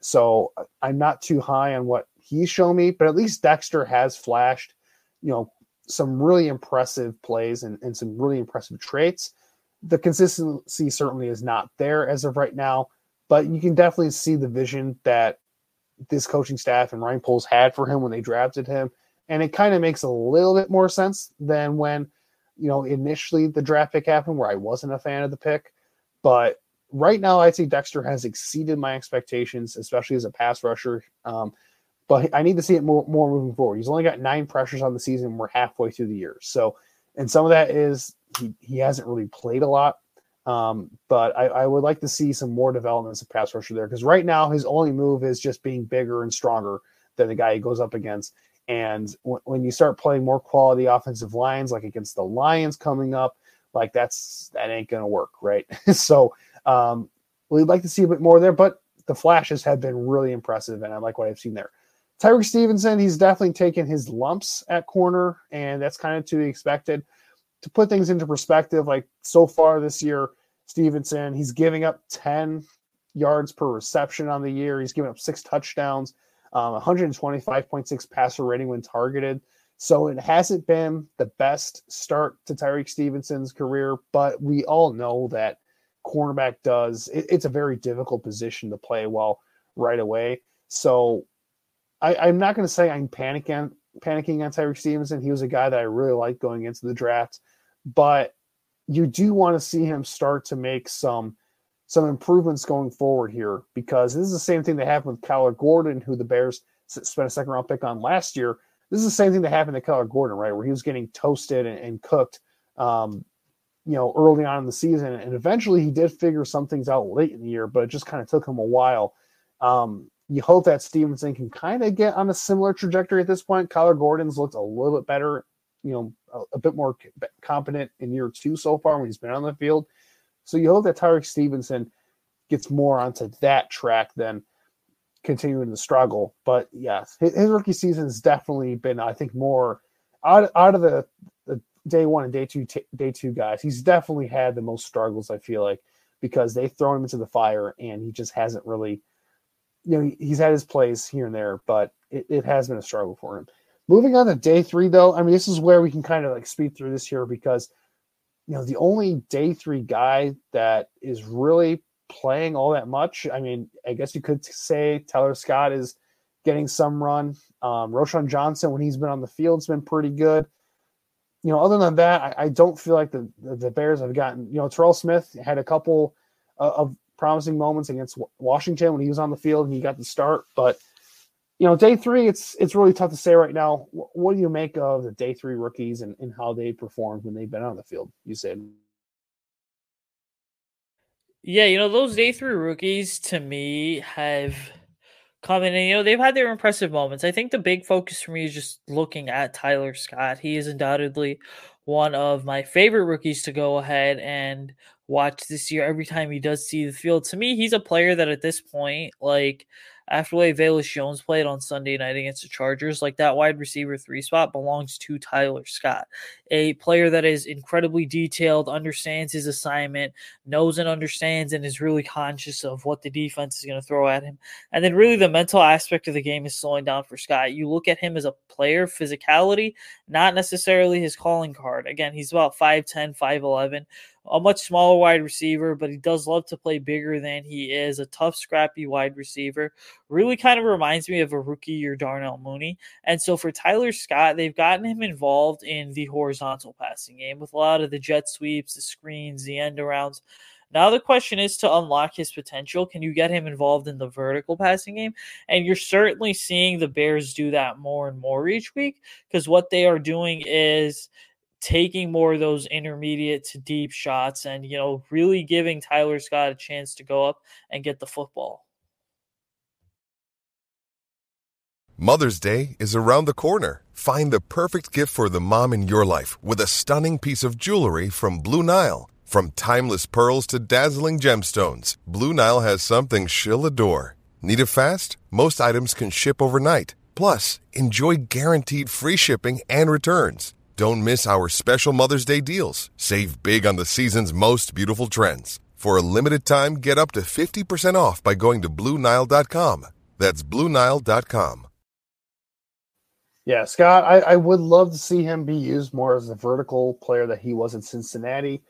So uh, I'm not too high on what he's shown me, but at least Dexter has flashed, you know, some really impressive plays and, and some really impressive traits the consistency certainly is not there as of right now, but you can definitely see the vision that this coaching staff and Ryan Poles had for him when they drafted him. And it kind of makes a little bit more sense than when, you know, initially the draft pick happened where I wasn't a fan of the pick. But right now, I'd say Dexter has exceeded my expectations, especially as a pass rusher. Um, but I need to see it more, more moving forward. He's only got nine pressures on the season. We're halfway through the year. So, and some of that is he, hasn't really played a lot. Um, but I, I, would like to see some more development as a pass rusher there because right now his only move is just being bigger and stronger than the guy he goes up against. And w- when you start playing more quality offensive lines, like against the Lions coming up, like that's that ain't gonna work, right? so um, we'd like to see a bit more there, but the flashes have been really impressive, and I like what I've seen there. Tyrique Stevenson, he's definitely taken his lumps at corner, and that's kind of to be expected. To put things into perspective, like so far this year, Stevenson, he's giving up 10 yards per reception on the year. He's given up six touchdowns, um, 125.6 passer rating when targeted. So it hasn't been the best start to Tyrique Stevenson's career, but we all know that cornerback does. It, it's a very difficult position to play well right away. So I, am not going to say I'm panicking panicking on Tyrique Stevenson. He was a guy that I really liked going into the draft, but you do want to see him start to make some some improvements going forward here because this is the same thing that happened with Kyler Gordon, who the Bears spent a second round pick on last year. This is the same thing that happened to Kyler Gordon, right, where he was getting toasted and, and cooked, um, you know, early on in the season, and eventually he did figure some things out late in the year, but it just kind of took him a while. Um, you hope that Stevenson can kind of get on a similar trajectory at this point. Kyler Gordon's looked a little bit better, you know, a, a, bit more competent in year two so far when he's been on the field. So you hope that Tyrique Stevenson gets more onto that track than continuing to struggle. But yes, his, his rookie season has definitely been, I think, more out, out of the, the day one and day two t- day two guys. He's definitely had the most struggles. I feel like because they throw him into the fire and he just hasn't really you know, he's had his plays here and there, but it, it has been a struggle for him. Moving on to day three, though, I mean, this is where we can kind of like speed through this here because, you know, the only day three guy that is really playing all that much. I mean, I guess you could say Tyler Scott is getting some run. Um, Roschon Johnson, when he's been on the field, has been pretty good. You know, other than that, I, I don't feel like the, the, the Bears have gotten. You know, Terrell Smith had a couple of promising moments against Washington when he was on the field and he got the start. But you know, day three, it's it's really tough to say right now. What do you make of the day three rookies and, and how they performed when they've been on the field? Usayd. Yeah, you know, those day three rookies to me have come in and, you know, they've had their impressive moments. I think the big focus for me is just looking at Tyler Scott. He is undoubtedly one of my favorite rookies to go ahead and watch this year every time he does see the field. To me, he's a player that at this point, like after the way Velus Jones played on Sunday night against the Chargers, like that wide receiver three spot belongs to Tyler Scott, a player that is incredibly detailed, understands his assignment, knows and understands, and is really conscious of what the defense is going to throw at him. And then, really, the mental aspect of the game is slowing down for Scott. You look at him as a player, physicality, not necessarily his calling card. Again, he's about 5'10, 5'11 a much smaller wide receiver, but he does love to play bigger than he is. A tough, scrappy wide receiver. Really kind of reminds me of a rookie year Darnell Mooney. And so for Tyler Scott, they've gotten him involved in the horizontal passing game with a lot of the jet sweeps, the screens, the end arounds. Now the question is to unlock his potential. Can you get him involved in the vertical passing game? And you're certainly seeing the Bears do that more and more each week because what they are doing is taking more of those intermediate to deep shots and, you know, really giving Tyler Scott a chance to go up and get the football. Mother's Day is around the corner. Find the perfect gift for the mom in your life with a stunning piece of jewelry from Blue Nile. From timeless pearls to dazzling gemstones, Blue Nile has something she'll adore. Need it fast? Most items can ship overnight. Plus, enjoy guaranteed free shipping and returns. Don't miss our special Mother's Day deals. Save big on the season's most beautiful trends. For a limited time, get up to 50% off by going to Bluenile.com. That's Bluenile.com. Yeah, Scott, I, I, would love to see him be used more as a vertical player that he was in Cincinnati.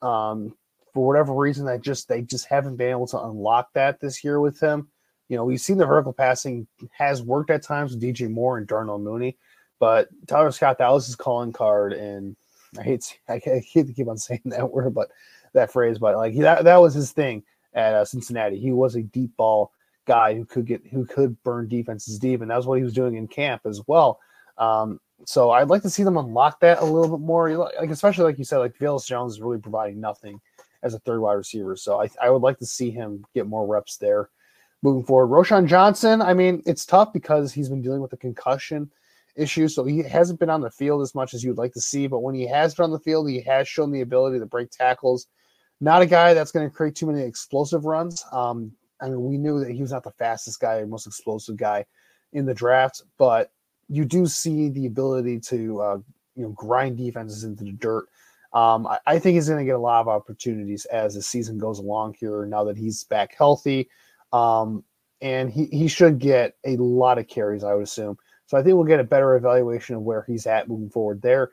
Um, for whatever reason, I just they just haven't been able to unlock that this year with him. You know, we've seen the vertical passing has worked at times with DJ Moore and Darnell Mooney, but Tyler Scott, that was his calling card. And I hate, I hate to keep on saying that word, but that phrase, but like that, that was his thing at uh, Cincinnati. He was a deep ball guy who could get, who could burn defenses deep. And that's what he was doing in camp as well. Um, so I'd like to see them unlock that a little bit more. Like, especially like you said, like Velus Jones is really providing nothing as a third wide receiver. So I, I would like to see him get more reps there moving forward. Roschon Johnson, I mean, it's tough because he's been dealing with a concussion issue. So he hasn't been on the field as much as you'd like to see. But when he has been on the field, he has shown the ability to break tackles. Not a guy that's going to create too many explosive runs. Um, I mean, we knew that he was not the fastest guy, or most explosive guy in the draft, but you do see the ability to uh, you know grind defenses into the dirt. Um, I, I, think he's going to get a lot of opportunities as the season goes along here. Now that he's back healthy, um, and he he should get a lot of carries, I would assume. So I think we'll get a better evaluation of where he's at moving forward. There,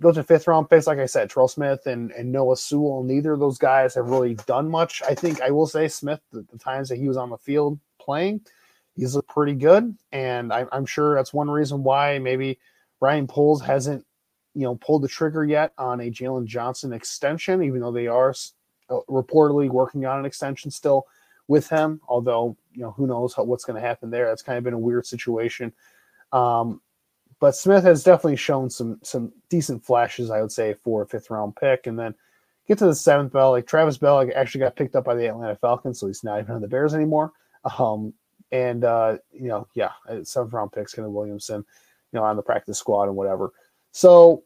those are fifth round picks, like I said, Terrell Smith and, and Noah Sewell. Neither of those guys have really done much. I think I will say Smith, the, the times that he was on the field playing, he's looked pretty good, and I, I'm sure that's one reason why maybe Ryan Poles hasn't, you know, pulled the trigger yet on a Jaylon Johnson extension, even though they are uh, reportedly working on an extension still with him. Although, you know, who knows how, what's going to happen there? That's kind of been a weird situation. Um, but Smith has definitely shown some some decent flashes, I would say, for a fifth round pick. And then get to the seventh bell, like Travis Bell like actually got picked up by the Atlanta Falcons, so he's not even on the Bears anymore. Um, and uh, you know, yeah, seventh round picks, Kendall Williamson, you know, on the practice squad and whatever. So,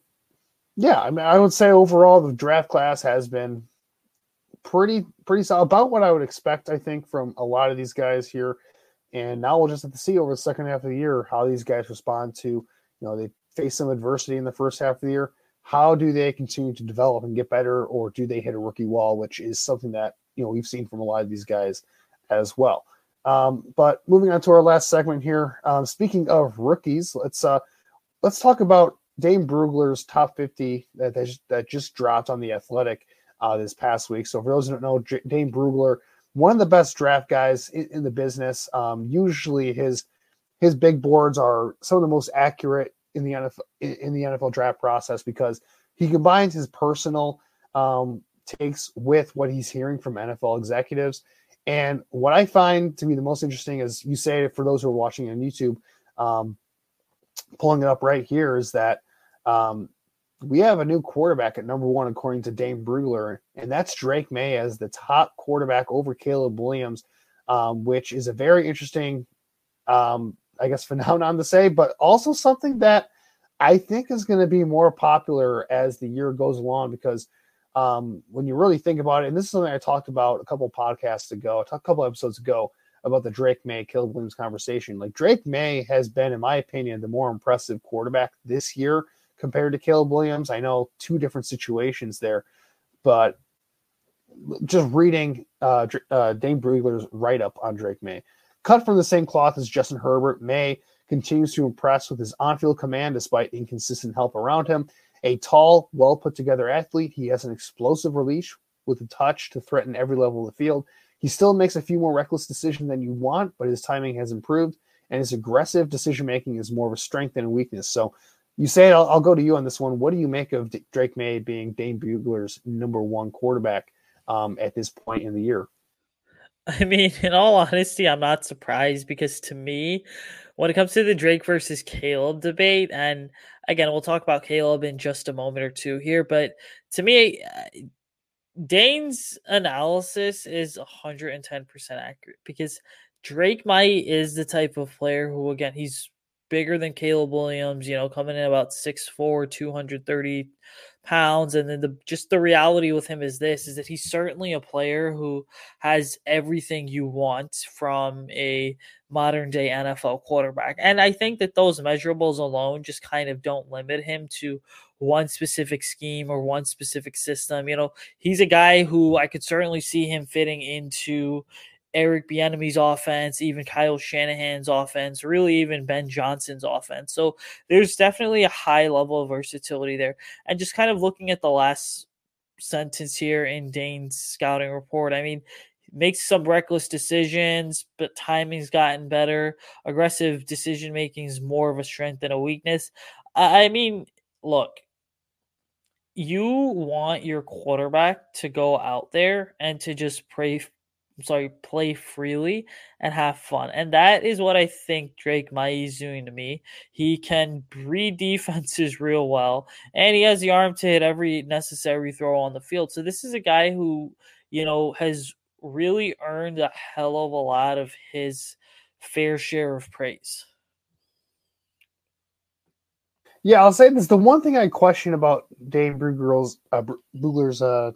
yeah, I mean, I would say overall the draft class has been pretty pretty solid, about what I would expect. I think from a lot of these guys here. And now we'll just have to see over the second half of the year how these guys respond to, you know, they face some adversity in the first half of the year. How do they continue to develop and get better, or do they hit a rookie wall, which is something that you know we've seen from a lot of these guys as well. Um, but moving on to our last segment here. Um, speaking of rookies, let's uh, let's talk about Dane Brugler's top 50 that that just, dropped on the Athletic uh, this past week. So for those who don't know, J- Dane Brugler, one of the best draft guys in, in the business. Um, usually his his big boards are some of the most accurate in the NFL in the NFL draft process because he combines his personal um, takes with what he's hearing from NFL executives and what I find to be the most interesting is Usayd for those who are watching on YouTube, um, pulling it up right here is that um, we have a new quarterback at number one according to Dane Brugler, and that's Drake Maye as the top quarterback over Caleb Williams, um, which is a very interesting, um, I guess, phenomenon to say, but also something that I think is going to be more popular as the year goes along because um, when you really think about it, and this is something I talked about a couple podcasts ago, a couple episodes ago about the Drake Maye Caleb Williams conversation. Like Drake Maye has been, in my opinion, the more impressive quarterback this year compared to Caleb Williams. I know two different situations there, but just reading uh, uh, Dane Brugler's write up on Drake Maye. cut from the same cloth as Justin Herbert, Maye continues to impress with his on field command despite inconsistent help around him. A tall, well put together athlete, he has an explosive release with a touch to threaten every level of the field. He still makes a few more reckless decisions than you want, but his timing has improved, and his aggressive decision making is more of a strength than a weakness. So, Usayd I'll, I'll, go to you on this one. What do you make of D- Drake Maye being Dane Brugler's number one quarterback um, at this point in the year? I mean, in all honesty, I'm not surprised because to me, when it comes to the Drake versus Caleb debate, and again, we'll talk about Caleb in just a moment or two here, but to me, uh, Dane's analysis is 110% accurate because Drake Maye is the type of player who, again, he's bigger than Caleb Williams, you know, coming in about 6'4, 230 pounds. And then the just the reality with him is this is that he's certainly a player who has everything you want from a modern day NFL quarterback. And I think that those measurables alone just kind of don't limit him to one specific scheme or one specific system. You know, he's a guy who I could certainly see him fitting into Eric Bieniemy's offense, even Kyle Shanahan's offense, really even Ben Johnson's offense. So there's definitely a high level of versatility there. And just kind of looking at the last sentence here in Dane's scouting report, I mean, makes some reckless decisions, but timing's gotten better. Aggressive decision making is more of a strength than a weakness. I mean, look, you want your quarterback to go out there and to just pray sorry, play freely and have fun. And that is what I think Drake Maye is doing to me. He can read defenses real well, and he has the arm to hit every necessary throw on the field. So this is a guy who, you know, has really earned a hell of a lot of his fair share of praise. Yeah, I'll say this. The one thing I question about Dane Brugler's, uh, uh,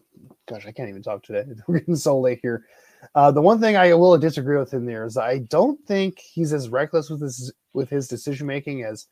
gosh, I can't even talk today. We're getting so late here. Uh, the one thing I will disagree with him there is I don't think he's as reckless with his with his decision making as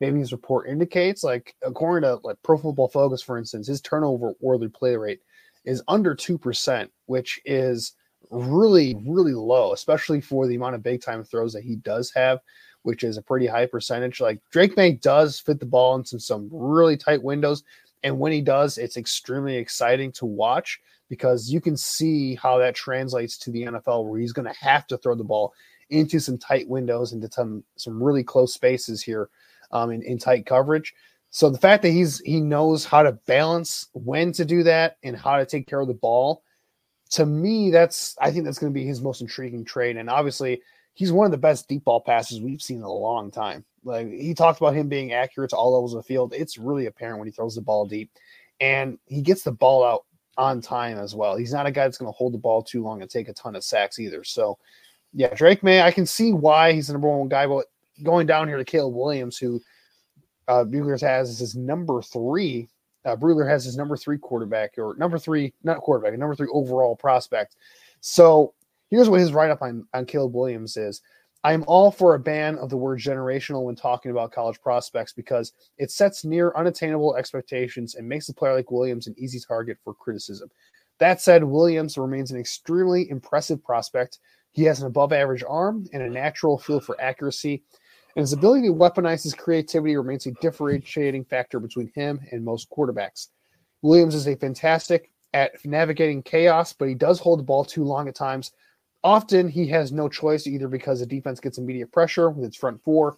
maybe his report indicates. Like according to like Pro Football Focus, for instance, his turnover worthy play rate is under two percent, which is really really low, especially for the amount of big time throws that he does have, which is a pretty high percentage. Like Drake Maye does fit the ball into some really tight windows, and when he does, it's extremely exciting to watch because you can see how that translates to the NFL where he's going to have to throw the ball into some tight windows into some some really close spaces here um, in, in tight coverage. So the fact that he's he knows how to balance when to do that and how to take care of the ball, to me, that's I think that's going to be his most intriguing trade. And obviously, he's one of the best deep ball passes we've seen in a long time. Like he talked about him being accurate to all levels of the field. It's really apparent when he throws the ball deep, and he gets the ball out on time as well. He's not a guy that's going to hold the ball too long and take a ton of sacks either. So, yeah, Drake Maye, I can see why he's the number one guy, but going down here to Caleb Williams, who uh, Brugler has as his number three. Uh, Brugler has his number three quarterback or number three, not quarterback, number three overall prospect. So here's what his write up on, on Caleb Williams is. I am all for a ban of the word generational when talking about college prospects because it sets near unattainable expectations and makes a player like Williams an easy target for criticism. That said, Williams remains an extremely impressive prospect. He has an above average arm and a natural feel for accuracy, and his ability to weaponize his creativity remains a differentiating factor between him and most quarterbacks. Williams is a fantastic at navigating chaos, but he does hold the ball too long at times Often he has no choice either because the defense gets immediate pressure with its front four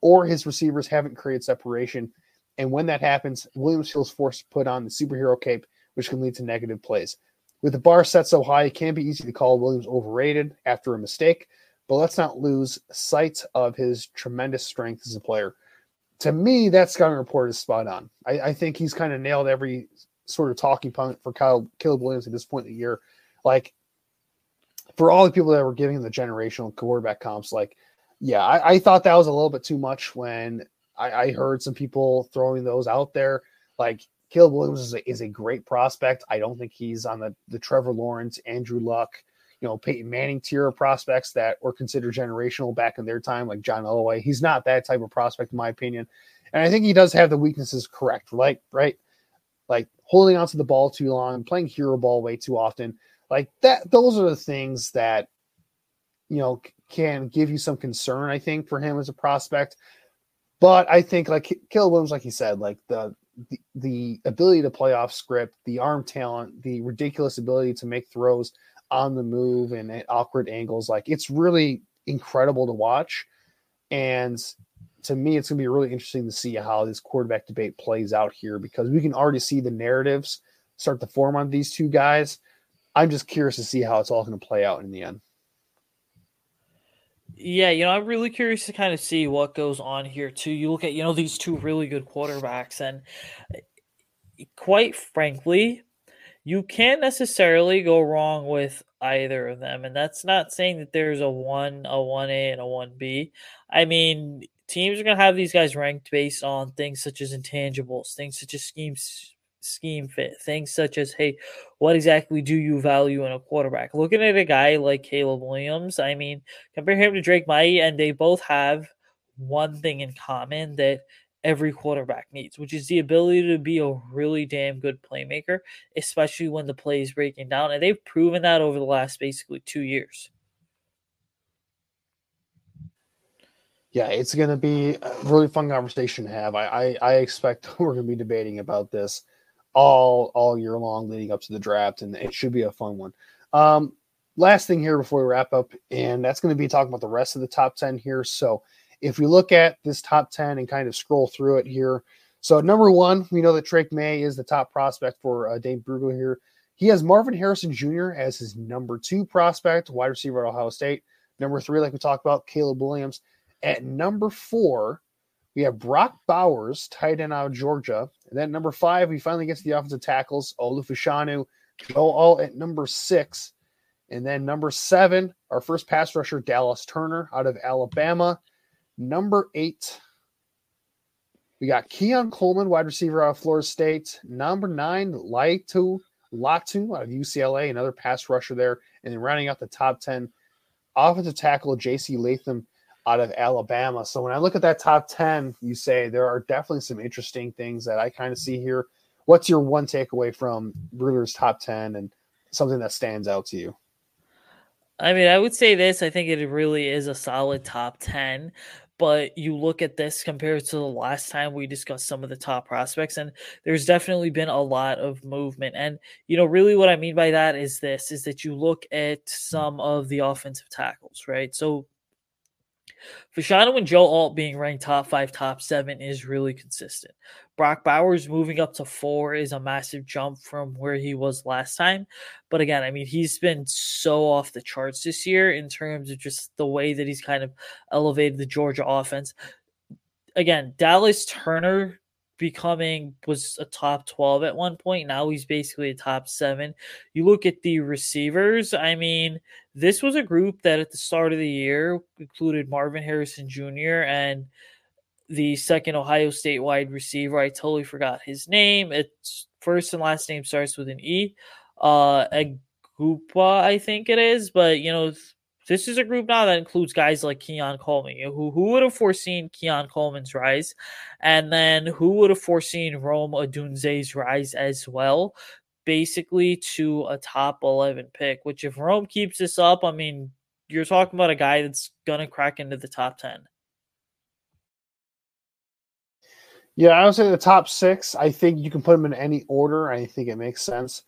or his receivers haven't created separation. And when that happens, Williams feels forced to put on the superhero cape, which can lead to negative plays. With the bar set so high, it can be easy to call Williams overrated after a mistake, but let's not lose sight of his tremendous strength as a player. To me, that scouting report is spot on. I, I think he's kind of nailed every sort of talking point for Kyle Caleb Williams at this point in the year. Like for all the people that were giving the generational quarterback comps, like, yeah, I, I thought that was a little bit too much when I, I, heard some people throwing those out there. Like, Caleb Williams is a, is a great prospect. I don't think he's on the, the Trevor Lawrence, Andrew Luck, you know, Peyton Manning tier of prospects that were considered generational back in their time, like John Elway. He's not that type of prospect, in my opinion. And I think he does have the weaknesses correct, like, right? Like holding onto the ball too long, playing hero ball way too often. Like that, those are the things that you know can give you some concern. I think for him as a prospect, but I think like Caleb Williams, like he said, like the, the the ability to play off script, the arm talent, the ridiculous ability to make throws on the move and at awkward angles, like it's really incredible to watch. And to me, it's going to be really interesting to see how this quarterback debate plays out here because we can already see the narratives start to form on these two guys. I'm just curious to see how it's all going to play out in the end. Yeah, you know, I'm really curious to kind of see what goes on here too. You look at, you know, these two really good quarterbacks, and eh, quite frankly, you can't necessarily go wrong with either of them. And that's not saying that there's a one, a one A, and a one B. I mean, teams are gonna have these guys ranked based on things such as intangibles, things such as schemes scheme fit. Things such as, hey, what exactly do you value in a quarterback? Looking at a guy like Caleb Williams, I mean, compare him to Drake Maye, and they both have one thing in common that every quarterback needs, which is the ability to be a really damn good playmaker, especially when the play is breaking down. And they've proven that over the last basically two years. Yeah, it's going to be a really fun conversation to have. I, I, I expect we're going to be debating about this all all year long leading up to the draft, and it should be a fun one. Um, last thing here before we wrap up, and that's going to be talking about the rest of the top 10 here. So if we look at this top 10 and kind of scroll through it here, so number one, we know that Drake Maye is the top prospect for uh, Dane Brugler here. He has Marvin Harrison Jr. as his number two prospect, wide receiver at Ohio State. Number three, like we talked about, Caleb Williams. At number four, we have Brock Bowers, tight end out of Georgia. And then number five, we finally get to the offensive tackles, Olu Fashanu, Joe Alt at number six. And then number seven, our first pass rusher, Dallas Turner out of Alabama. Number eight, we got Keon Coleman, wide receiver out of Florida State. Number nine, Laiatu Latu out of UCLA, another pass rusher there. And then rounding out the top 10, offensive tackle J.C. Latham out of Alabama. So when I look at that top 10, Usayd there are definitely some interesting things that I kind of see here. What's your one takeaway from Brugler's top 10 and something that stands out to you? I mean, I would say this. I think it really is a solid top 10 but you look at this compared to the last time we discussed some of the top prospects and there's definitely been a lot of movement and you know really what i mean by that is this is that you look at some of the offensive tackles right so Fashanu and Joe Alt being ranked top five, top seven is really consistent. Brock Bowers moving up to four is a massive jump from where he was last time. But again, I mean, he's been so off the charts this year in terms of just the way that he's kind of elevated the Georgia offense. Again, Dallas Turner becoming was a top 12 at one point. Now he's basically a top seven. You look at the receivers, I mean, this was a group that at the start of the year included Marvin Harrison Jr. and the second Ohio State wide receiver. I totally forgot his name. It's first and last name starts with an E. Uh Egbuka, I think it is, but you know, this is a group now that includes guys like Keon Coleman. Who who would have foreseen Keon Coleman's rise, and then who would have foreseen Rome Odunze's rise as well? Basically, to a top eleven pick. Which, if Rome keeps this up, I mean, you're talking about a guy that's gonna crack into the top ten. Yeah, I would say the top six. I think you can put them in any order. I think it makes sense.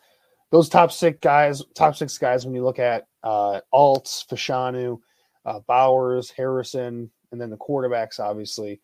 Those top six guys, top six guys, when you look at uh, Alts, Fashanu, uh, Bowers, Harrison, and then the quarterbacks, obviously,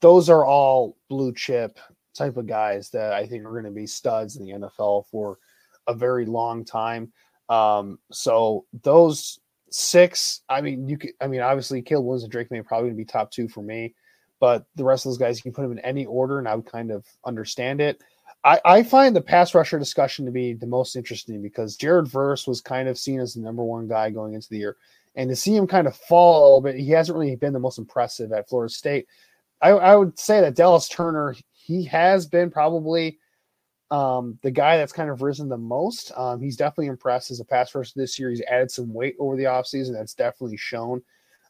those are all blue chip type of guys that I think are going to be studs in the NFL for a very long time. Um, so those six, I mean, you could, I mean, obviously, Caleb Williams and Drake Maye probably be top two for me. But the rest of those guys, you can put them in any order, and I would kind of understand it. I, I find the pass rusher discussion to be the most interesting because Jared Verse was kind of seen as the number one guy going into the year. And to see him kind of fall, but he hasn't really been the most impressive at Florida State. I, I would say that Dallas Turner, he has been probably um, the guy that's kind of risen the most. Um, he's definitely impressed as a pass rusher this year. He's added some weight over the offseason. That's definitely shown.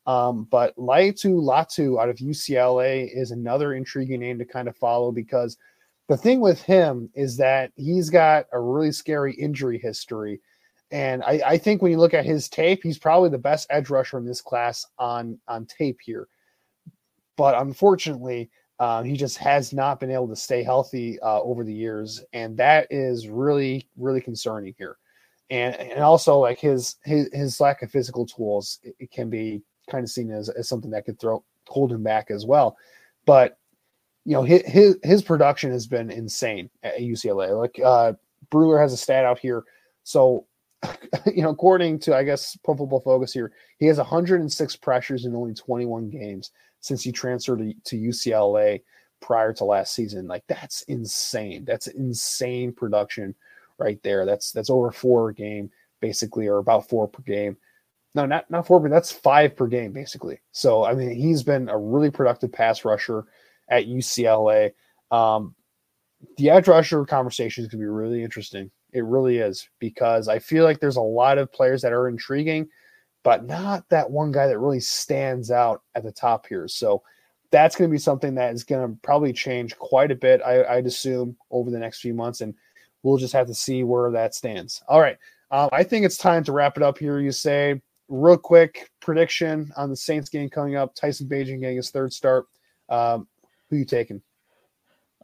Um, but Laiatu Latu out of UCLA is another intriguing name to kind of follow because the thing with him is that he's got a really scary injury history. And I, I, think when you look at his tape, he's probably the best edge rusher in this class on on tape here. But unfortunately, uh, he just has not been able to stay healthy uh, over the years, and that is really really concerning here. And and also like his his his lack of physical tools, it, it can be kind of seen as, as something that could throw hold him back as well. But you know, his his, his production has been insane at UCLA. Like uh Brugler has a stat out here. So you know, according to I guess Pro Football Focus here, he has 106 pressures in only 21 games since he transferred to, to UCLA prior to last season. Like that's insane. That's insane production right there. That's that's over four game basically, or about four per game. No, not not four, but that's five per game basically. So I mean, he's been a really productive pass rusher at UCLA. Um, the edge rusher conversation is going to be really interesting. It really is because I feel like there's a lot of players that are intriguing, but not that one guy that really stands out at the top here. So that's going to be something that is going to probably change quite a bit, I, would assume, over the next few months. And we'll just have to see where that stands. All right. Um, I think it's time to wrap it up here. Usayd real quick prediction on the Saints game coming up. Tyson Bagent getting his third start. Um, who you taking?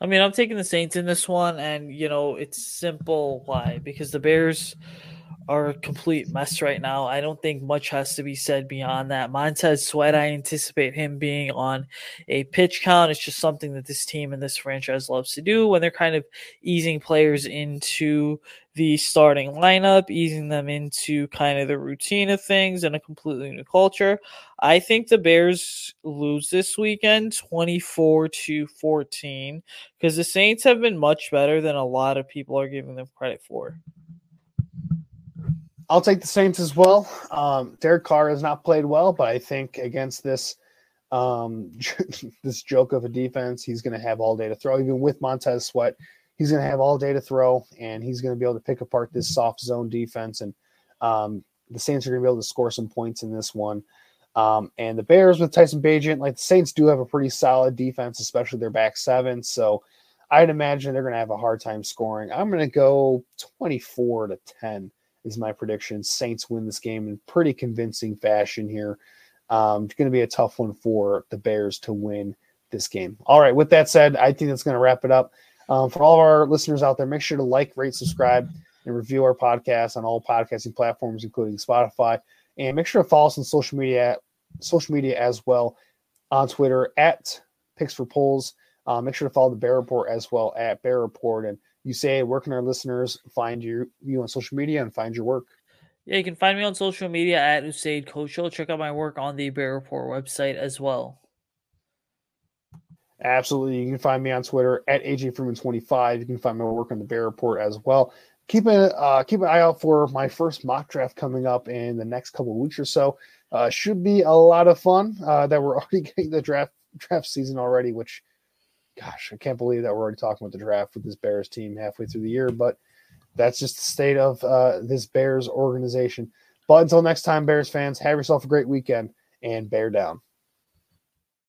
I mean, I'm taking the Saints in this one, and you know it's simple. Why? Because the Bears are a complete mess right now. I don't think much has to be said beyond that. Montez Sweat, I anticipate him being on a pitch count. It's just something that this team and this franchise loves to do when they're kind of easing players into the starting lineup, easing them into kind of the routine of things and a completely new culture. I think the Bears lose this weekend 24 to 14 because the Saints have been much better than a lot of people are giving them credit for. I'll take the Saints as well. Um, Derek Carr has not played well, but I think against this um, this joke of a defense, he's going to have all day to throw. Even with Montez Sweat, he's going to have all day to throw, and he's going to be able to pick apart this soft zone defense. And um, the Saints are going to be able to score some points in this one. Um, and the Bears with Tyson Bagent, like the Saints do have a pretty solid defense, especially their back seven. So I'd imagine they're going to have a hard time scoring. I'm going to go 24 to 10 is my prediction. Saints win this game in pretty convincing fashion here. Um, it's going to be a tough one for the Bears to win this game. All right. With that said, I think that's going to wrap it up. Um, for all of our listeners out there, make sure to like, rate, subscribe, and review our podcast on all podcasting platforms, including Spotify. And make sure to follow us on social media, social media as well, on Twitter at Picks for Poles. Uh, make sure to follow the Bear Report as well at Bear Report and Usayd where can our listeners find you you on social media and find your work? Yeah, you can find me on social media at Usayd Koshul. Check out my work on the Bear Report website as well. Absolutely. You can find me on Twitter at AJ Freeman25. You can find my work on the Bear Report as well. Keep an, uh, keep an eye out for my first mock draft coming up in the next couple of weeks or so. Uh, should be a lot of fun uh, that we're already getting the draft draft season already, which gosh, I can't believe that we're already talking about the draft with this Bears team halfway through the year, but that's just the state of uh, this Bears organization. But until next time, Bears fans, have yourself a great weekend and bear down.